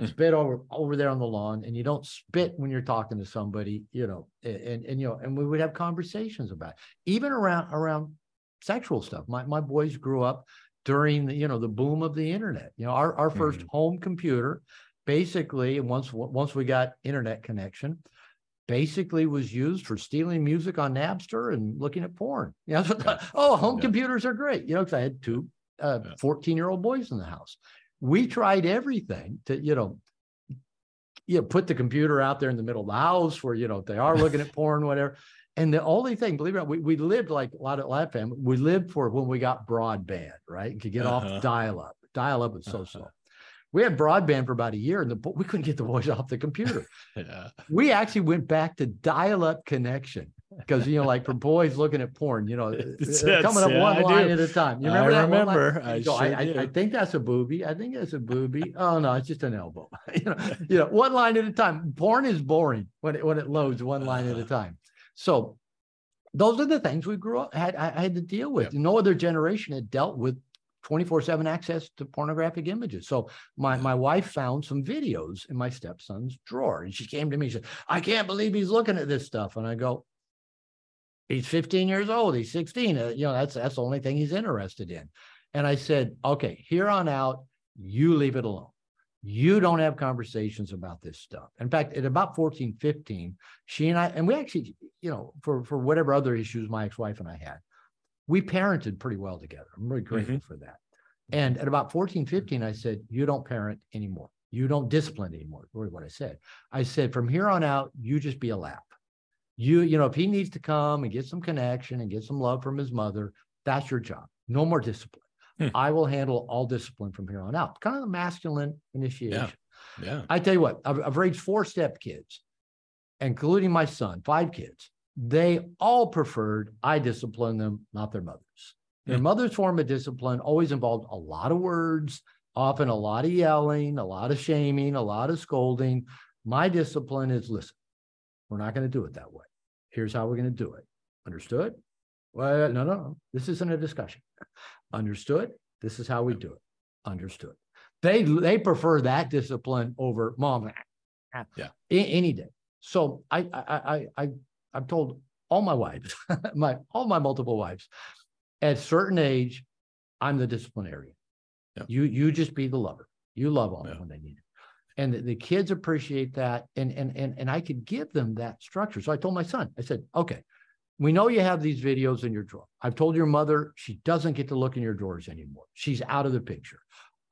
Mm. spit over over there on the lawn and you don't spit when you're talking to somebody you know and and you know and we would have conversations about it. even around around sexual stuff my my boys grew up during the you know the boom of the internet you know our, our 1st mm-hmm. home computer basically, once, once we got internet connection, basically was used for stealing music on Napster and looking at porn. <laughs> Yeah, that's what- Yeah. oh, home Yeah. computers are great, you know, because I had two uh, Yeah. 14 year old boys in the house. We tried everything to, you know, you know, put the computer out there in the middle of the house where, you know, they are looking at <laughs> porn, whatever. And the only thing, believe it or not, we, we lived like a lot of, lot family, we lived for when we got broadband, right? And could get Uh-huh. off dial up. Dial up was so Uh-huh. slow. We had broadband for about a year and the, we couldn't get the boys off the computer. <laughs> Yeah. we actually went back to dial-up connection because you know, like for boys looking at porn, you know, <laughs> It's- they're coming up yeah, one I line do. at a time. You I remember that? one remember. I go, sure I, I, I think that's a booby. I think that's a booby. <laughs> Oh no, it's just an elbow. you know, you know, one line at a time. Porn is boring when it when it loads one line at a Uh-huh. time. So those are the things we grew up had I, had to deal with. Yep. No other generation had dealt with 24-7 access to pornographic images. So my my wife found some videos in my stepson's drawer. And she came to me, she said, I can't believe he's looking at this stuff. And I go, he's 15 years old, he's 16. uh, you know, that's that's the only thing he's interested in. And I said, okay, here on out, you leave it alone. You don't have conversations about this stuff. In fact, at about 14, 15, she and I, and we actually, you know, for, for whatever other issues my ex-wife and I had, we parented pretty well together. I'm really grateful mm-hmm. for that. And at about 14, 15, I said, you don't parent anymore. You don't discipline anymore. Really what I said. I said, from here on out, you just be a lap. You, you know, if he needs to come and get some connection and get some love from his mother, that's your job. No more discipline. Hmm. I will handle all discipline from here on out. Kind of the masculine initiation. Yeah. yeah. I tell you what, I've, I've raised four step kids, including my son, five kids. They all preferred I discipline them, not their mothers. Their Hmm. mother's form of discipline always involved a lot of words, often a lot of yelling, a lot of shaming, a lot of scolding. My discipline is listen, we're not going to do it that way. Here's how we're going to do it. Understood? Well, no, no, no. This isn't a discussion. Understood? This is how we do it. Understood. They they prefer that discipline over mom. Yeah. any day. So I I I I I've told all my wives, <laughs> my all my multiple wives, at certain age, I'm the disciplinarian. Yeah. You you just be the lover. You love on them when they need it. And the, the kids appreciate that. And and and and I could give them that structure. So I told my son, I said, okay, we know you have these videos in your drawer. I've told your mother she doesn't get to look in your drawers anymore. She's out of the picture.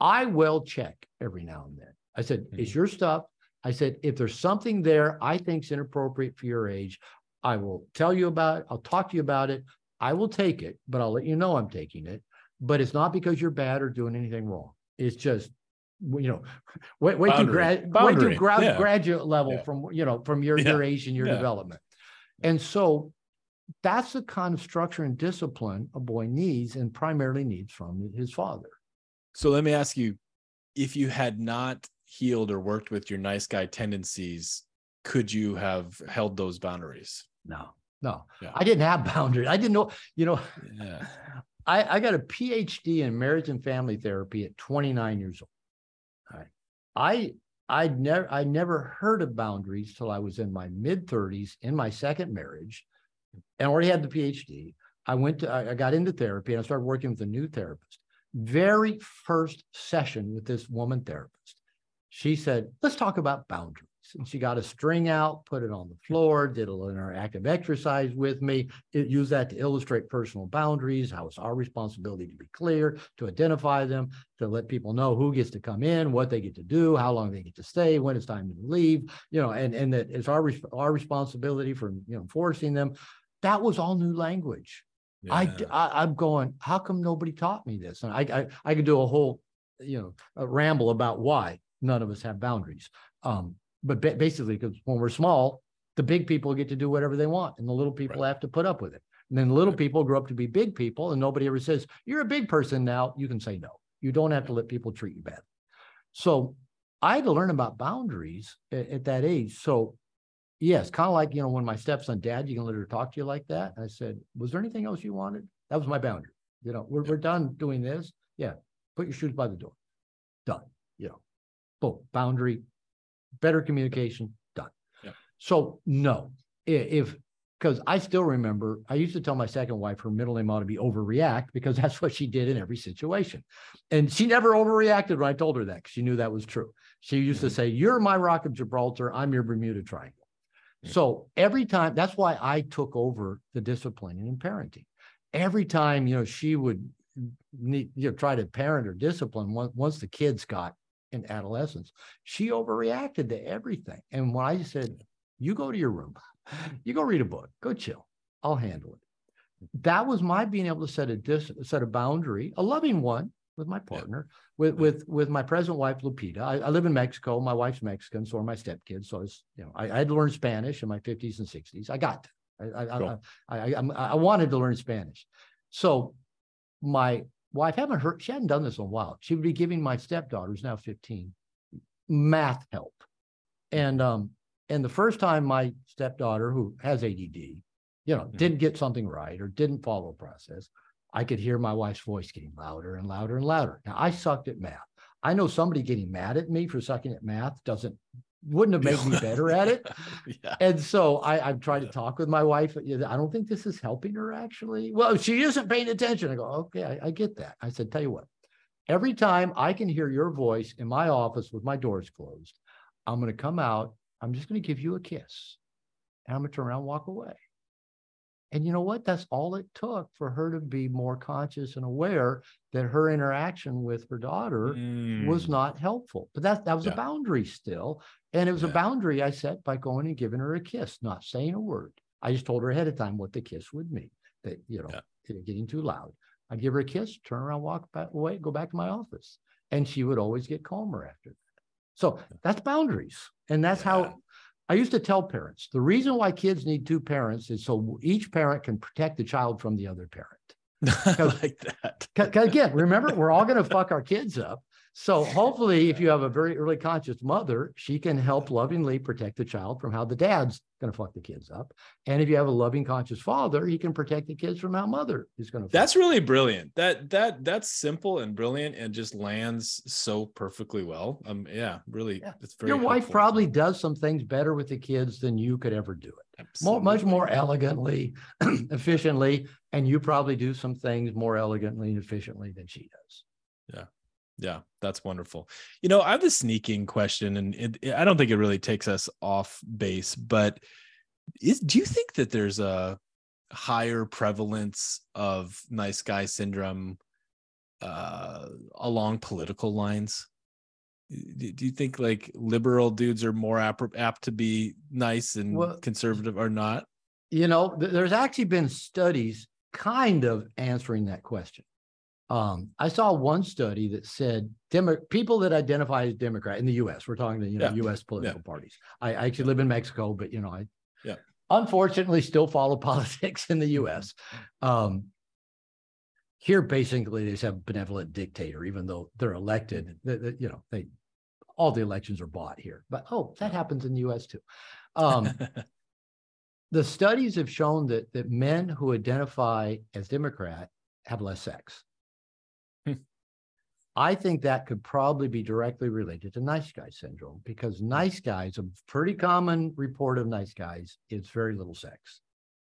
I will check every now and then. I said, hmm. it's your stuff. I said, if there's something there I think's inappropriate for your age, I will tell you about it. I'll talk to you about it. I will take it, but I'll let you know I'm taking it. But it's not because you're bad or doing anything wrong. It's just, you know, wait, wait to grad, wait to grad, Yeah. graduate level Yeah. from, you know, from your, Yeah. your age and your development. And so that's the kind of structure and discipline a boy needs and primarily needs from his father. So let me ask you if you had not healed or worked with your nice guy tendencies, could you have held those boundaries? No, no, Yeah. I didn't have <laughs> boundaries. I didn't know, you know, Yeah. <laughs> I, I got a PhD in marriage and family therapy at 29 years old. All right. I I'd never I never heard of boundaries till I was in my mid 30s in my second marriage and already had the PhD. I went to I got into therapy and I started working with a new therapist. Very first session with this woman therapist, she said, let's talk about boundaries. And she got a string out, put it on the floor, did a little interactive exercise with me. It used that to illustrate personal boundaries, how it's our responsibility to be clear, to identify them, to let people know who gets to come in, what they get to do, how long they get to stay, when it's time to leave, you know, and, and that it's our, our responsibility for, you know, enforcing them. That was all new language. I, Yeah. I, am going, how come nobody taught me this? And I, I, I could do a whole, you know, a ramble about why none of us have boundaries. Um, but ba- basically, because when we're small, the big people get to do whatever they want and the little people Right. have to put up with it. And then little Right. people grow up to be big people and nobody ever says, you're a big person now. You can say no. You don't have to let people treat you bad. So I had to learn about boundaries at, at that age. So yes, kind of like, you know, when my stepson, dad, you can let her talk to you like that. I said, was there anything else you wanted? That was my boundary. You know, we're, we're done doing this. Yeah. Put your shoes by the door. Done. You know, boom, boundary, better communication, done. Yeah. So no, if, because I still remember I used to tell my second wife her middle name ought to be overreact because <laughs> that's what she did in every situation. And she never overreacted when I told her that 'cause she knew that was true. She used to Mhm. say, You're my rock of Gibraltar, I'm your Bermuda Triangle. So every time that's why I took over the disciplining and parenting. Every time, you know, she would need, you know, try to parent or discipline once, once the kids got in adolescence, she overreacted to everything. And when I said, You go to your room, <laughs> you go read a book, go chill. I'll handle it. That was my being able to set a dis, set a boundary, a loving one with my partner, with with with my present wife Lupita. I, I live in Mexico. My wife's Mexican, so are my stepkids. So I was, you know, I, I had to learn Spanish in my 50s and 60s. I got that. I I, Cool. I, I, I I wanted to learn Spanish. So my wife haven't heard she hadn't done this in a while. She would be giving my stepdaughter, who's now 15, math help. And um, and the first time my stepdaughter, who has ADD, you know, Mhm. didn't get something right or didn't follow a process, I could hear my wife's voice getting louder and louder and louder. Now I sucked at math. I know somebody getting mad at me for sucking at math doesn't wouldn't have made me <laughs> better at it. yeah. And so I, I've tried to talk with my wife. I don't think this is helping her actually. Well, she isn't paying attention. I go, okay, I, I get that. I said, tell you what, every time I can hear your voice in my office with my doors closed, I'm going to come out. I'm just going to give you a kiss and I'm going to turn around and walk away. And you know what? That's all it took for her to be more conscious and aware that her interaction with her daughter was Mm. not helpful. But that that was Yeah. a boundary still. And it was a boundary I set by going and giving her a kiss, not saying a word. I just told her ahead of time what the kiss would mean. That, you know, Yeah. getting too loud. I'd give her a kiss, turn around, walk back away, go back to my office. And she would always get calmer after that. So that's boundaries. And that's Yeah. how I used to tell parents the reason why kids need two parents is so each parent can protect the child from the other parent. <laughs> I like that. Again, remember, we're all going to fuck our kids up. So hopefully, if you have a very early conscious mother, she can help lovingly protect the child from how the dad's going to fuck the kids up. And if you have a loving conscious father, he can protect the kids from how mother is going to. That's really brilliant. That that that's simple and brilliant and just lands so perfectly well. Um yeah, really Yeah. it's very your wife helpful. probably does some things better with the kids than you could ever do it. More, much more elegantly, <clears throat> efficiently, and you probably do some things more elegantly and efficiently than she does. Yeah, that's wonderful. You know, I have a sneaking question, and it, it- I don't think it really takes us off base, but is do you think that there's a higher prevalence of nice guy syndrome uh, along political lines? Do do you think like liberal dudes are more apt, apt to be nice and Well, conservative or not? You know, th- there's actually been studies kind of answering that question. Um, I saw one study that said Demo- people that identify as Democrat in the U.S. We're talking to you know Yeah. U.S. political parties. I, I actually live in Mexico, but you know I, Yeah. unfortunately, still follow <laughs> politics in the U.S. Um, here, basically, they just have a benevolent dictator, even though they're elected. th- th- you know, they all the elections are bought here. But oh, that happens in the U.S. too. Um, <laughs> the studies have shown that that men who identify as Democrat have less sex. I think that could probably be directly related to nice guy syndrome because nice guys, a pretty common report of nice guys is very little sex.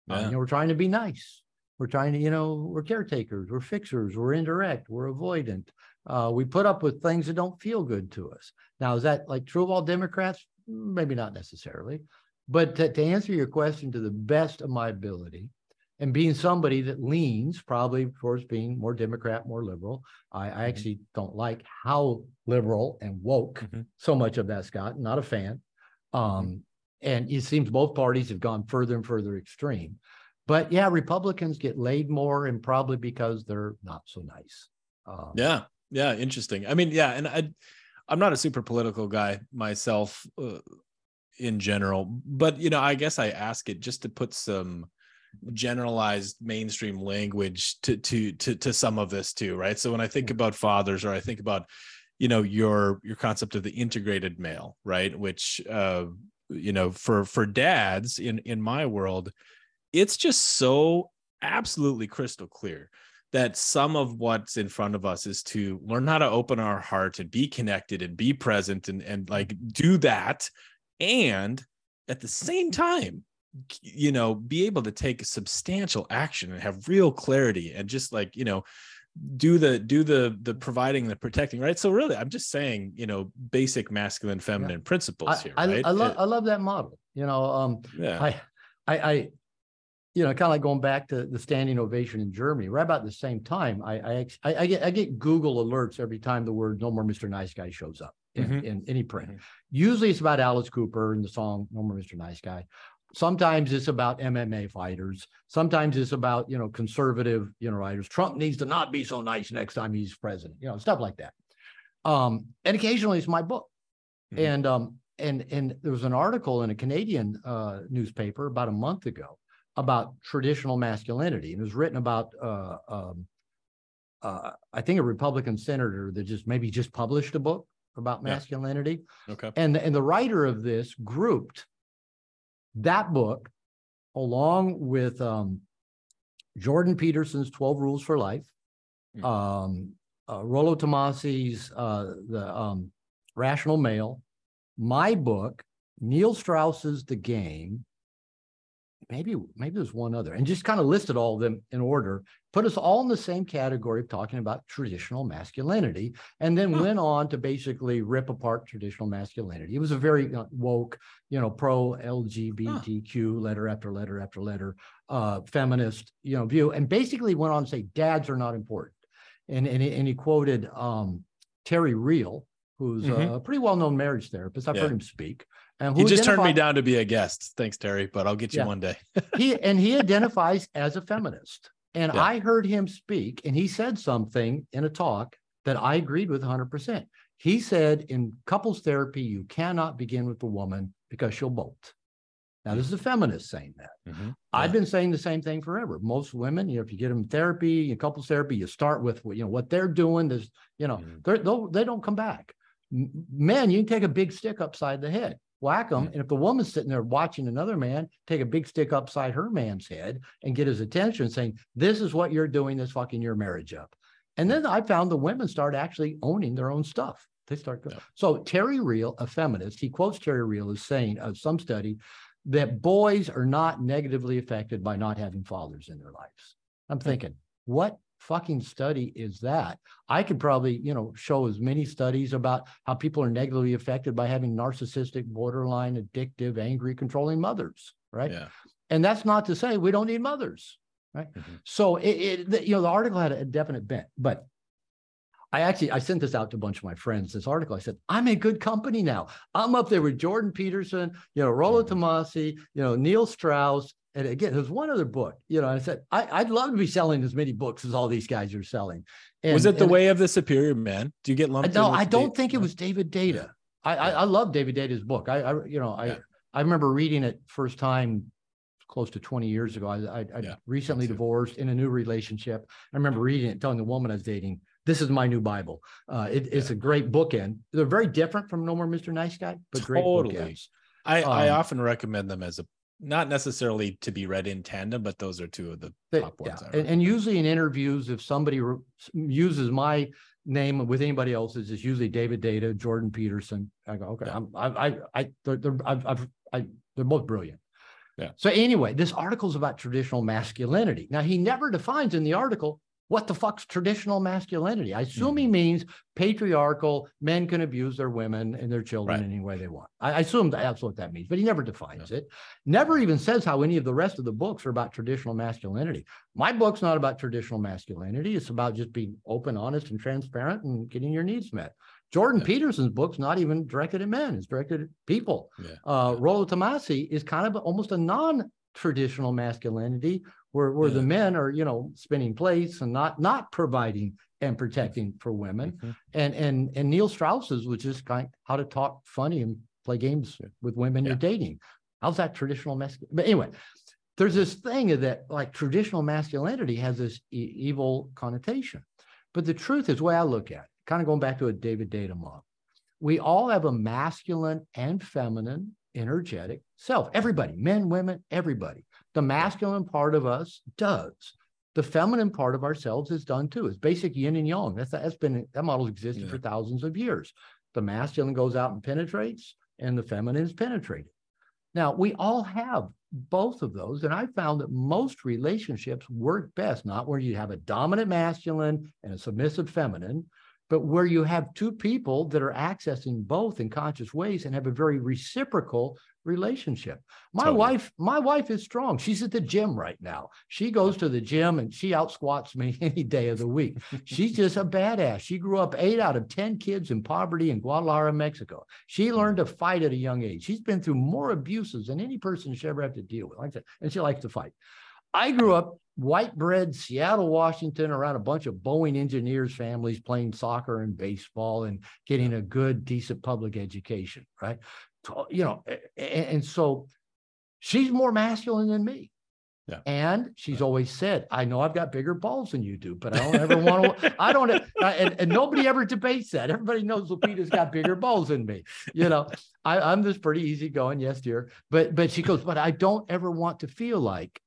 Uh, Yeah. you know, we're trying to be nice. We're trying to, you know, we're caretakers, we're fixers, we're indirect, we're avoidant. Uh, we put up with things that don't feel good to us. Now, is that like true of all Democrats? Maybe not necessarily. But to, to answer your question to the best of my ability, and being somebody that leans probably towards being more Democrat, more liberal, I, I actually don't like how liberal and woke Mhm. so much of that's gotten. Not a fan. Um, and it seems both parties have gone further and further extreme. But yeah, Republicans get laid more, and probably because they're not so nice. Um, Yeah, yeah, interesting. I mean, yeah, and I, I'm not a super political guy myself, uh, in general, but you know, I guess I ask it just to put some generalized mainstream language to to to to some of this too, right? So when I think about fathers, or I think about, you know, your your concept of the integrated male, right? Which, uh, you know, for for dads in in my world, it's just so absolutely crystal clear that some of what's in front of us is to learn how to open our heart and be connected and be present and and like do that and at the same time you know be able to take substantial action and have real clarity and just like you know do the do the the providing the protecting right so really i'm just saying you know basic masculine feminine principles I, here right I love It- I love that model. You know, um, yeah I, I, I, you know, kind of like going back to the standing ovation in Germany, right about the same time, I, I, I, I get, I get Google alerts every time the word "No More Mr. Nice Guy" shows up in, Mhm. in any print. Mhm. Usually, it's about Alice Cooper and the song "No More Mr. Nice Guy." Sometimes it's about MMA fighters. Sometimes it's about you know conservative you know writers. Trump needs to not be so nice next time he's president. You know, stuff like that. Um, and occasionally, it's my book. Mhm. And um, and and there was an article in a Canadian uh, newspaper about a month ago about traditional masculinity, and it was written about uh, um, uh, I think a Republican senator that just maybe just published a book about Yeah. masculinity, okay and and the writer of this grouped that book along with um, Jordan Peterson's Twelve Rules for Life, Mhm. um, uh, Rollo Tomasi's uh, the um, Rational Male, my book, Neil Strauss's The Game, maybe maybe there's one other, and just kind of listed all of them in order, put us all in the same category of talking about traditional masculinity, and then Huh. went on to basically rip apart traditional masculinity. It was a very woke, you know, pro LGBTQ letter after letter after letter, uh, feminist, you know, view, and basically went on to say dads are not important, and and he, and he quoted um, Terry Real, who's Mhm. a pretty well-known marriage therapist. I've Yeah. heard him speak. And he just turned me down to be a guest thanks terry but i'll get you Yeah. one day he <laughs> and he identifies as a feminist. And Yeah. I heard him speak, and he said something in a talk that I agreed with 100%. He said, in couples therapy, you cannot begin with the woman because she'll bolt. Now, this is a feminist saying that. Mhm. I've been saying the same thing forever. Most women, you know, if you get them therapy, in couples therapy, you start with you know what they're doing. There's, you know, Mhm. they're, they'll, don't come back. Men, you can take a big stick upside the head, whack them, Mhm. and if the woman's sitting there watching another man, take a big stick upside her man's head and get his attention, saying, "This is what you're doing. That's fucking your marriage up." And then I found the women start actually owning their own stuff. They start. go- Yep. So Terry Real, a feminist, he quotes Terry Real as saying of some study that boys are not negatively affected by not having fathers in their lives. I'm thinking, what fucking study is that? I could probably, you know, show as many studies about how people are negatively affected by having narcissistic, borderline, addictive, angry, controlling mothers, right? yeah And that's not to say we don't need mothers, right? Mhm. So it, it the- you know, the article had a definite bent, but I actually I sent this out to a bunch of my friends. This article, I said, I'm in good company now. I'm up there with Jordan Peterson, you know, Rollo Mhm. Tomasi, you know, Neil Strauss. And again, there's one other book, you know, I said, I, I'd love to be selling as many books as all these guys are selling. was it the and- way of the superior man do you get lumped no, I don't think it was David Deida. I, I, I love David Deida's book. I, I you know, I, Yeah. I remember reading it first time close to 20 years ago. I, I, I Yeah, recently divorced in a new relationship. I remember reading it, telling the woman I was dating, this is my new Bible. Uh, it, it's a great bookend. They're very different from No More Mr. Nice Guy, but great Totally. bookends. I, I Um, often recommend them as a not necessarily to be read in tandem, but those are two of the top ones. I And, and usually in interviews, if somebody re- uses my name with anybody else's, it's usually David Deida, Jordan Peterson. I go, okay, Yeah. I'm, I, I, I, they're, they're, I've, I've, I, they're both brilliant. Yeah. So anyway, this article is about traditional masculinity. Now he never defines in the article what the fuck's traditional masculinity. I assume he Mhm. means patriarchal. Men can abuse their women and their children Right. any way they want. I, I assume that that's what that means, but he never defines it. Never even says how any of the rest of the books are about traditional masculinity. My book's not about traditional masculinity. It's about just being open, honest, and transparent and getting your needs met. Jordan Yeah. Peterson's book's not even directed at men, it's directed at people. Yeah. Uh, Rollo Tomasi is kind of almost a non-traditional masculinity where, where the men are, you know, spinning plates and not not providing and protecting for women. Mhm. And and and Neil Strauss's, which is kind how to talk funny and play games with women Yeah. you're dating. How's that traditional masculinity? But anyway, there's this thing of that like traditional masculinity has this e- evil connotation. But the truth is, the way I look at it, kind of going back to a David Deida model, we all have a masculine and feminine energetic self. Everybody, men, women, everybody. The masculine part of us does. The feminine part of ourselves is done too. It's basic yin and yang. That's that's been that model's existed Yeah. for thousands of years. The masculine goes out and penetrates, and the feminine is penetrated. Now, we all have both of those. And I found that most relationships work best, not where you have a dominant masculine and a submissive feminine, but where you have two people that are accessing both in conscious ways and have a very reciprocal relationship. My Totally. wife, my wife is strong. She's at the gym right now. She goes to the gym and she out squats me <laughs> any day of the week. She's just a badass. She grew up eight out of 10 kids in poverty in Guadalajara, Mexico. She learned to fight at a young age. She's been through more abuses than any person should ever have to deal with. Like that, and she likes to fight. I grew up white bread, Seattle, Washington, around a bunch of Boeing engineers families playing soccer and baseball and getting a good, decent public education, right? You know, and, so she's more masculine than me. Yeah. And she's always said, I know I've got bigger balls than you do, but I don't ever <laughs> want to, I don't, and, and nobody ever debates that. Everybody knows Lupita's got bigger balls than me. You know, I, I'm just pretty easygoing. Yes, dear. But, but she goes, but I don't ever want to feel like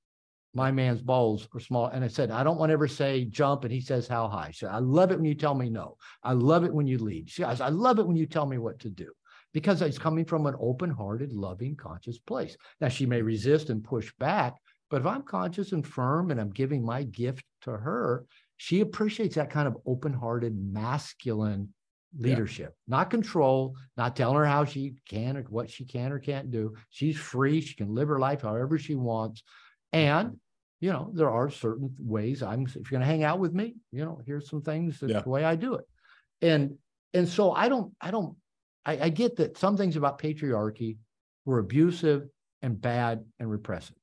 my man's balls are small. And I said, I don't want to ever say jump. And he says, how high? So I love it when you tell me no. I love it when you lead. She goes, I love it when you tell me what to do because it's coming from an open hearted, loving, conscious place. Now she may resist and push back, but if I'm conscious and firm and I'm giving my gift to her, she appreciates that kind of open hearted, masculine Yeah. leadership, not control, not telling her how she can or what she can or can't do. She's free. She can live her life however she wants. And, you know, there are certain ways I'm, if you're going to hang out with me, you know, here's some things that's Yeah. the way I do it. And, and so I don't, I don't, I, I get that some things about patriarchy were abusive and bad and repressive.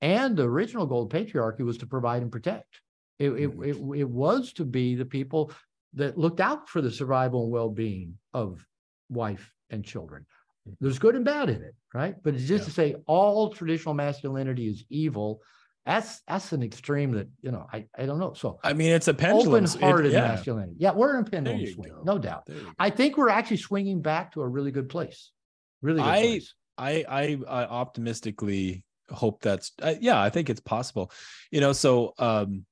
And the original goal of patriarchy was to provide and protect. It, it, Mhm. it, it was to be the people that looked out for the survival and well-being of wife and children. There's good and bad in it, right? But it's just Yeah. to say all traditional masculinity is evil. That's that's an extreme that you know I I don't know. So I mean, it's a pendulum. It- open-hearted yeah. masculinity. Yeah, we're in a pendulum swing, go. no doubt. There you go. I think we're actually swinging back to a really good place. Really good I- place. I, I I optimistically hope that's uh, yeah I think it's possible you know so um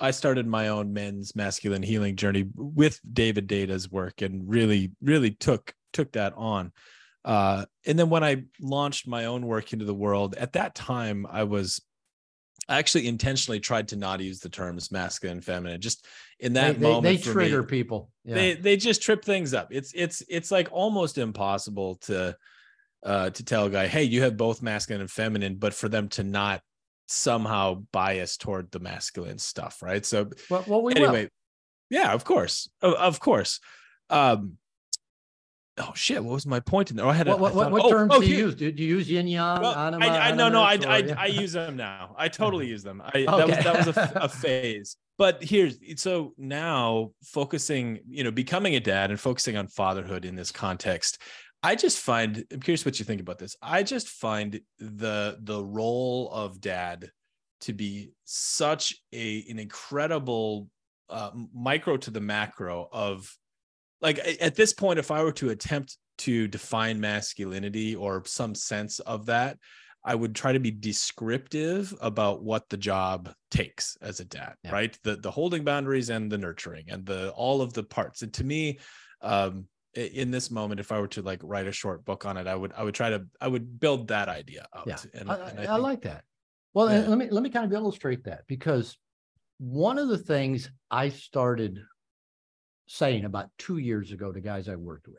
I started my own men's masculine healing journey with David Deida's work and really really took took that on uh and then when I launched my own work into the world at that time I was I actually intentionally tried to not use the terms masculine and feminine just in that they, moment they for me trigger people. Yeah. they they just trip things up it's it's it's like almost impossible to uh to tell a guy hey you have both masculine and feminine but for them to not somehow bias toward the masculine stuff right so well, well, we will. anyway yeah of course of, of course um oh shit what was my point in there oh, i had a, What, what, I what, thought- what oh, terms oh, do you use? Do, do you use yin yang? well, anima, I, I no no I, I. I use them now. I totally use them. I that was Okay. that was a, a <laughs> phase. But here's so now focusing, you know, becoming a dad and focusing on fatherhood in this context. I just find I'm curious what you think about this. I just find the the role of dad to be such a an incredible uh, micro to the macro of like at this point if i were to attempt to define masculinity or some sense of that i would try to be descriptive about what the job takes as a dad Yeah. right the the holding boundaries and the nurturing and the all of the parts and to me um in this moment if i were to like write a short book on it i would i would try to i would build that idea out Yeah, and, I, and I- I think- like that. Well, Yeah. let me let me kind of illustrate that because one of the things I started saying about two years ago to guys I worked with,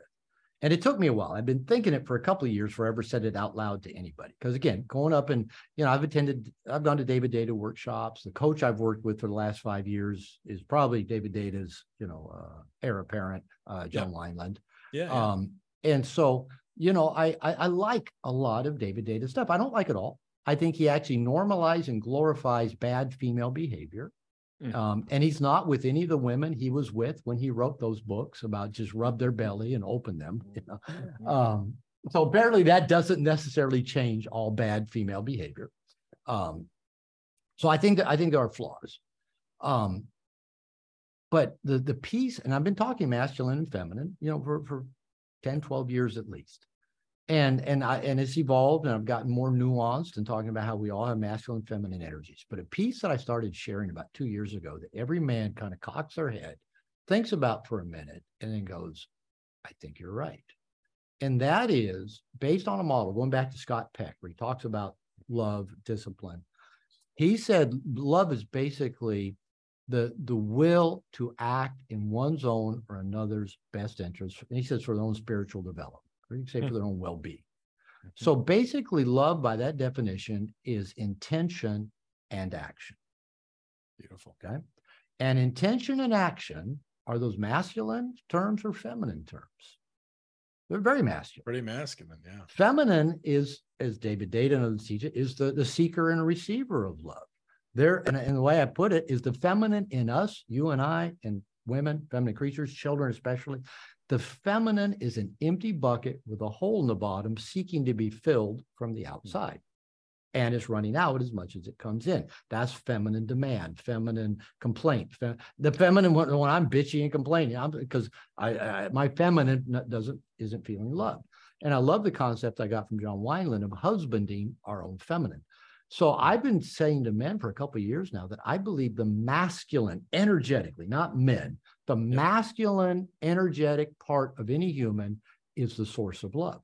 and it took me a while. I've been thinking it for a couple of years before I ever said it out loud to anybody. Because again, going up and you know, I've attended, I've gone to David Deida workshops. The coach I've worked with for the last five years is probably David Deida's, you know, uh, heir apparent, uh, John Wineland. yeah, yeah. Um, and so, you know, I, I I like a lot of David Deida stuff. I don't like it all. I think he actually normalizes and glorifies bad female behavior. Mm. Um, and he's not with any of the women he was with when he wrote those books about just rub their belly and open them. You know? Um, so apparently that doesn't necessarily change all bad female behavior. Um, so I think that I think there are flaws. Um, but the the piece, and I've been talking masculine and feminine, you know, for, for 10, 12 years at least. And and I and it's evolved and I've gotten more nuanced and talking about how we all have masculine and feminine energies. But a piece that I started sharing about two years ago that every man kind of cocks their head, thinks about for a minute, and then goes, I think you're right. And that is based on a model, going back to Scott Peck, where he talks about love, discipline. He said love is basically the the will to act in one's own or another's best interest. And he says for their own spiritual development, or you can say for Hmm. their own well-being. So basically, love by that definition is intention and action. Beautiful. Okay. And intention and action are those masculine terms or feminine terms? They're very masculine. Pretty masculine. Yeah. Feminine is, as David Deida and others teach it, is the, the seeker and receiver of love. There, and, and the way I put it is the feminine in us, you and I, and women, feminine creatures, children especially. The feminine is an empty bucket with a hole in the bottom seeking to be filled from the hmm. outside. And it's running out as much as it comes in. That's feminine demand, feminine complaint. Fe- the feminine when, when I'm bitchy and complaining, I'm because I, I my feminine doesn't isn't feeling loved. And I love the concept I got from John Wineland of husbanding our own feminine. So I've been saying to men for a couple of years now that I believe the masculine, energetically, not men, the masculine, energetic part of any human is the source of love.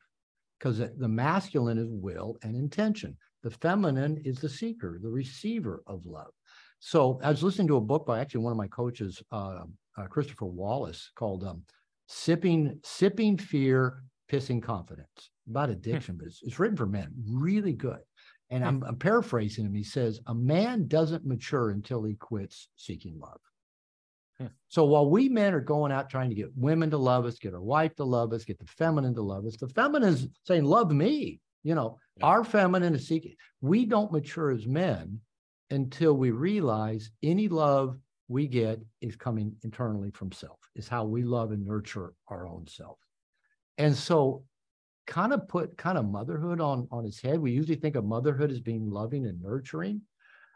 Because the masculine is will and intention. The feminine is the seeker, the receiver of love. So I was listening to a book by actually one of my coaches, uh, uh, Christopher Wallace, called um, "Sipping Sipping Fear, Pissing Confidence" about addiction, but it's, it's written for men. Really good. And I'm, I'm paraphrasing him. He says, "A man doesn't mature until he quits seeking love." So while we men are going out trying to get women to love us, get our wife to love us, get the feminine to love us, the feminine is saying, "Love me." You know, Yeah. our feminine is seeking. We don't mature as men until we realize any love we get is coming internally from self, is how we love and nurture our own self. And so kind of put kind of motherhood on on its head. We usually think of motherhood as being loving and nurturing.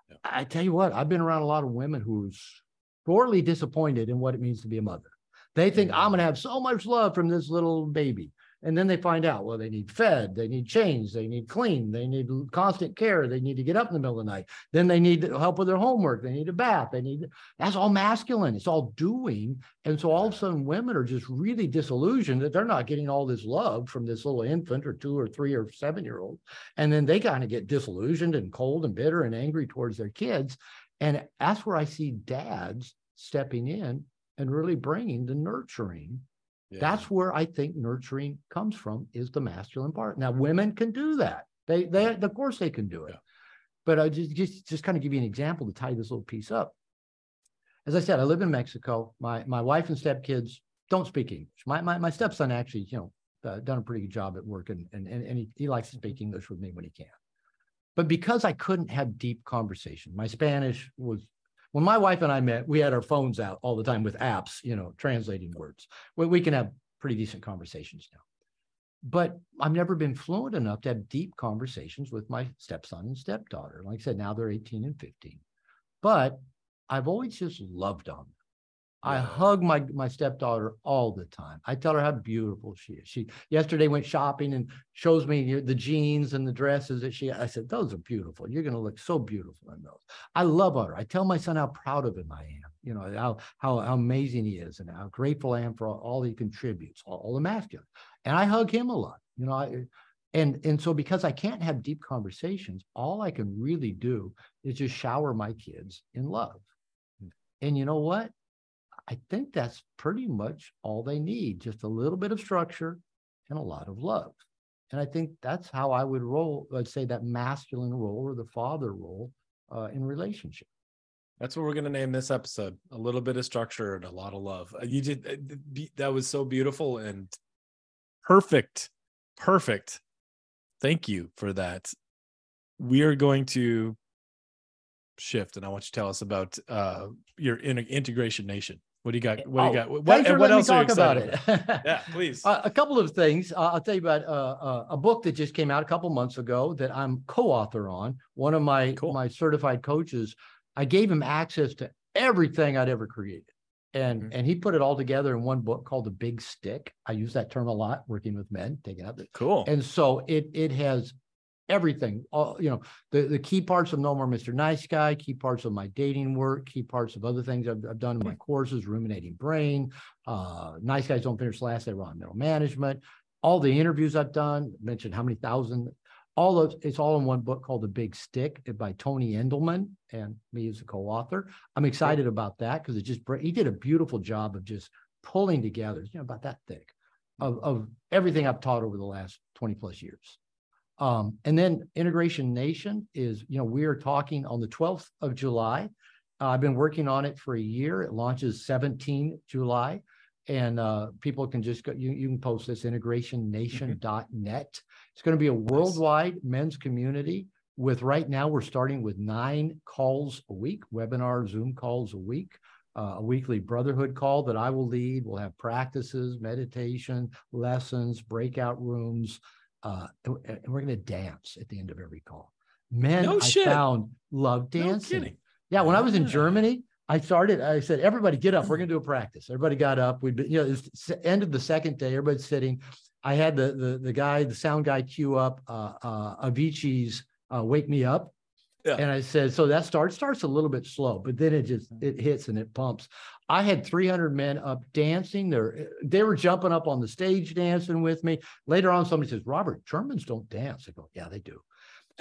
Yeah. I tell you what, I've been around a lot of women who's sorely disappointed in what it means to be a mother. They think mm-hmm. I'm going to have so much love from this little baby. And then they find out, well, they need fed, they need changed, they need clean, they need constant care, they need to get up in the middle of the night. Then they need help with their homework, they need a bath, they need that's all masculine. It's all doing. And so all of a sudden women are just really disillusioned that they're not getting all this love from this little infant or two or three or seven year old. And then they kind of get disillusioned and cold and bitter and angry towards their kids. And that's where I see dads stepping in and really bringing the nurturing Yeah. that's where I think nurturing comes from is the masculine part. Now, women can do that. They, they, of course, they can do it. Yeah. But I just, just, just kind of give you an example to tie this little piece up. As I said, I live in Mexico. My, my wife and stepkids don't speak English. My, my, my stepson actually, you know, uh, done a pretty good job at work, and and and, he likes to speak English with me when he can. But because I couldn't have deep conversation, my Spanish was when my wife and I met, we had our phones out all the time with apps, you know, translating words. We, we can have pretty decent conversations now. But I've never been fluent enough to have deep conversations with my stepson and stepdaughter. Like I said, now they're 18 and 15. But I've always just loved them. I hug my my stepdaughter all the time. I tell her how beautiful she is. She yesterday went shopping and shows me the jeans and the dresses that she. I said, "Those are beautiful. You're going to look so beautiful in those." I love her. I tell my son how proud of him I am. You know how how, how amazing he is and how grateful I am for all, all he contributes, all, all the masculine. And I hug him a lot. You know, I, and and so because I can't have deep conversations, all I can really do is just shower my kids in love. And you know what? I think that's pretty much all they need, just a little bit of structure and a lot of love. And I think that's how I would roll, let's say that masculine role or the father role uh, in relationship. That's what we're gonna name this episode. A little bit of structure and a lot of love. Uh, You did uh, that was so beautiful and perfect, perfect. Thank you for that. We are going to shift, and I want you to tell us about uh, your in- integration nation. What do you got? What do you Oh, got? What, thanks for what letting me else are you talk about excited it. <laughs> Yeah, please. Uh, a couple of things. Uh, I'll tell you about uh, uh, a book that just came out a couple months ago that I'm co-author on. One of my Cool. my certified coaches, I gave him access to everything I'd ever created, and Mhm. and he put it all together in one book called The Big Stick. I use that term a lot working with men, taking out the cool. and so it it has everything all you know the the key parts of no more mr nice guy key parts of my dating work key parts of other things i've, I've done in my courses ruminating brain uh nice guys don't finish last they run middle management all the interviews I've done, mentioned how many thousand, all of it's all in one book called The Big Stick by Tony Endelman and me as a co-author. I'm excited about that because it just he did a beautiful job of just pulling together, you know, about that thick of, of everything I've taught over the last 20 plus years. Um, and then Integration Nation is, you know, we are talking on the 12th of July. Uh, I've been working on it for a year. It launches 17 July. And uh, people can just go, you, you can post this integrationnation.net. It's going to be a worldwide men's community with right now, we're starting with nine calls a week, webinar, Zoom calls a week. Uh, a weekly brotherhood call that I will lead. We'll have practices, meditation, lessons, breakout rooms, uh, and, we're going to dance at the end of every call. Men, no I found love dancing. No yeah, when I was in Germany, I started. I said, "Everybody, get up. We're going to do a practice." Everybody got up. We'd been, you know, it's end of the second day. Everybody's sitting. I had the the the guy, the sound guy, cue up uh, uh, Avicii's uh, "Wake Me Up," yeah. and I said, "So that starts starts a little bit slow, but then it just it hits and it pumps." I had 300 men up dancing. They're, they were jumping up on the stage dancing with me. Later on, somebody says, Robert, Germans don't dance. I go, yeah, they do.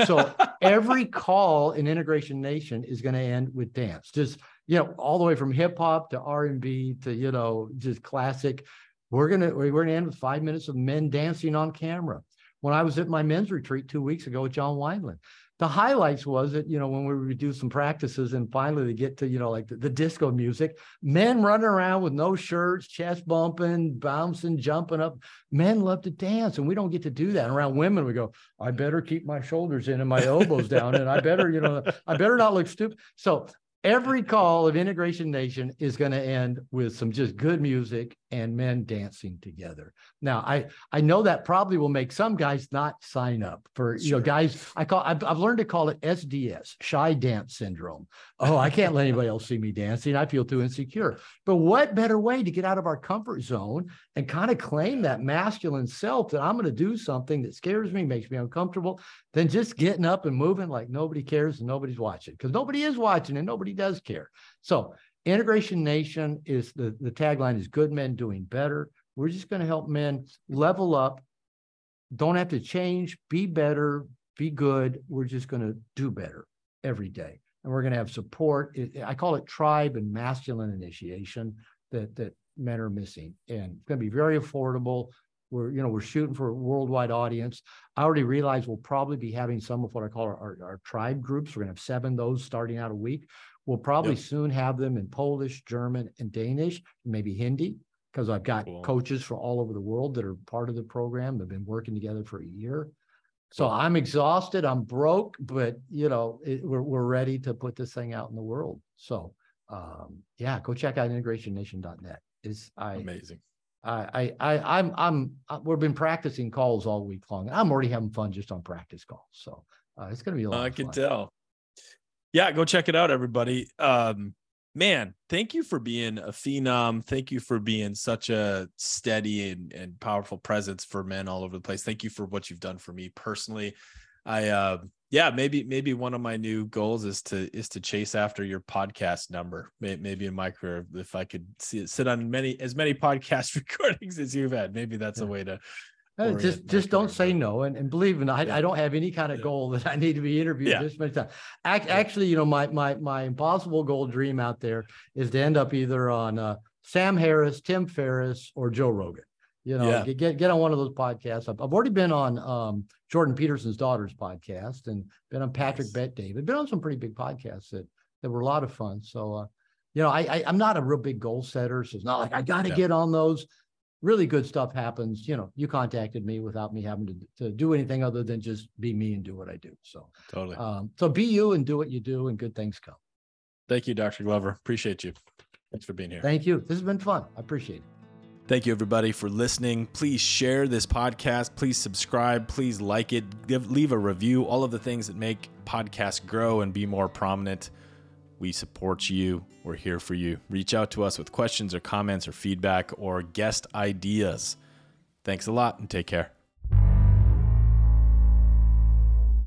So <laughs> every call in Integration Nation is going to end with dance. Just, you know, all the way from hip hop to R&B to, you know, just classic. We're going to, we're going to end with five minutes of men dancing on camera. When I was at my men's retreat two weeks ago with John Wineland, the highlights was that you know when we would do some practices and finally they get to you know like the, the, disco music men running around with no shirts chest bumping bouncing jumping up men love to dance and we don't get to do that. And around women we go i better keep my shoulders in and my elbows down and i better you know i better not look stupid. So every call of integration nation is going to end with some just good music and men dancing together. Now i i know that probably will make some guys not sign up for you know guys i call I've, I've learned to call it sds shy dance syndrome. Oh i can't let anybody else see me dancing. I feel too insecure. But what better way to get out of our comfort zone and kind of claim that masculine self that i'm going to do something that scares me makes me uncomfortable than just getting up and moving like nobody cares and nobody's watching because nobody is watching and nobody does care. So Integration Nation is the, the tagline is good men doing better. We're just going to help men level up, don't have to change, be better, be good. We're just going to do better every day. And we're going to have support. I call it tribe and masculine initiation that, that men are missing. And it's going to be very affordable. We're, you know, we're shooting for a worldwide audience. I already realize we'll probably be having some of what I call our, our, our tribe groups. We're going to have seven of those starting out a week. We'll probably yep. soon have them in Polish, German, and Danish, maybe Hindi, because I've got cool. coaches from all over the world that are part of the program. They've been working together for a year. So I'm exhausted. I'm broke, but you know it, we're we're ready to put this thing out in the world. So um, yeah, go check out integrationnation.net. Is I amazing. I I I I'm I'm uh, we've been practicing calls all week long. I'm already having fun just on practice calls. So uh, it's going to be a lot. I can tell yeah, go check it out, everybody. Um, man, thank you for being a phenom. Thank you for being such a steady and, and powerful presence for men all over the place. Thank you for what you've done for me personally. I uh yeah, maybe maybe one of my new goals is to is to chase after your podcast number. Maybe in my career, if I could see, sit on many as many podcast <laughs> recordings as you've had, maybe that's a way to uh, just just don't say no and, and believe me I, yeah. I don't have any kind of yeah. goal that I need to be interviewed yeah. this many times. Actually, you know, my my my impossible goal dream out there is to end up either on uh, Sam Harris, Tim Ferriss, or Joe Rogan. You know, get, get get on one of those podcasts. I've, I've already been on um, Jordan Peterson's daughter's podcast and been on Patrick nice. Bet David. Been on some pretty big podcasts that that were a lot of fun. So uh, you know, I, I am not a real big goal setter, so it's not like I got to get on those really good stuff happens. You know, you contacted me without me having to, to do anything other than just be me and do what I do. So totally. Um, so be you and do what you do, and good things come. Thank you, Dr. Glover. Appreciate you. Thanks for being here. Thank you. This has been fun. I appreciate it. Thank you, everybody, for listening. Please share this podcast. Please subscribe. Please like it. Give, leave a review. All of the things that make podcasts grow and be more prominent. We support you. We're here for you. Reach out to us with questions or comments or feedback or guest ideas. Thanks a lot and take care.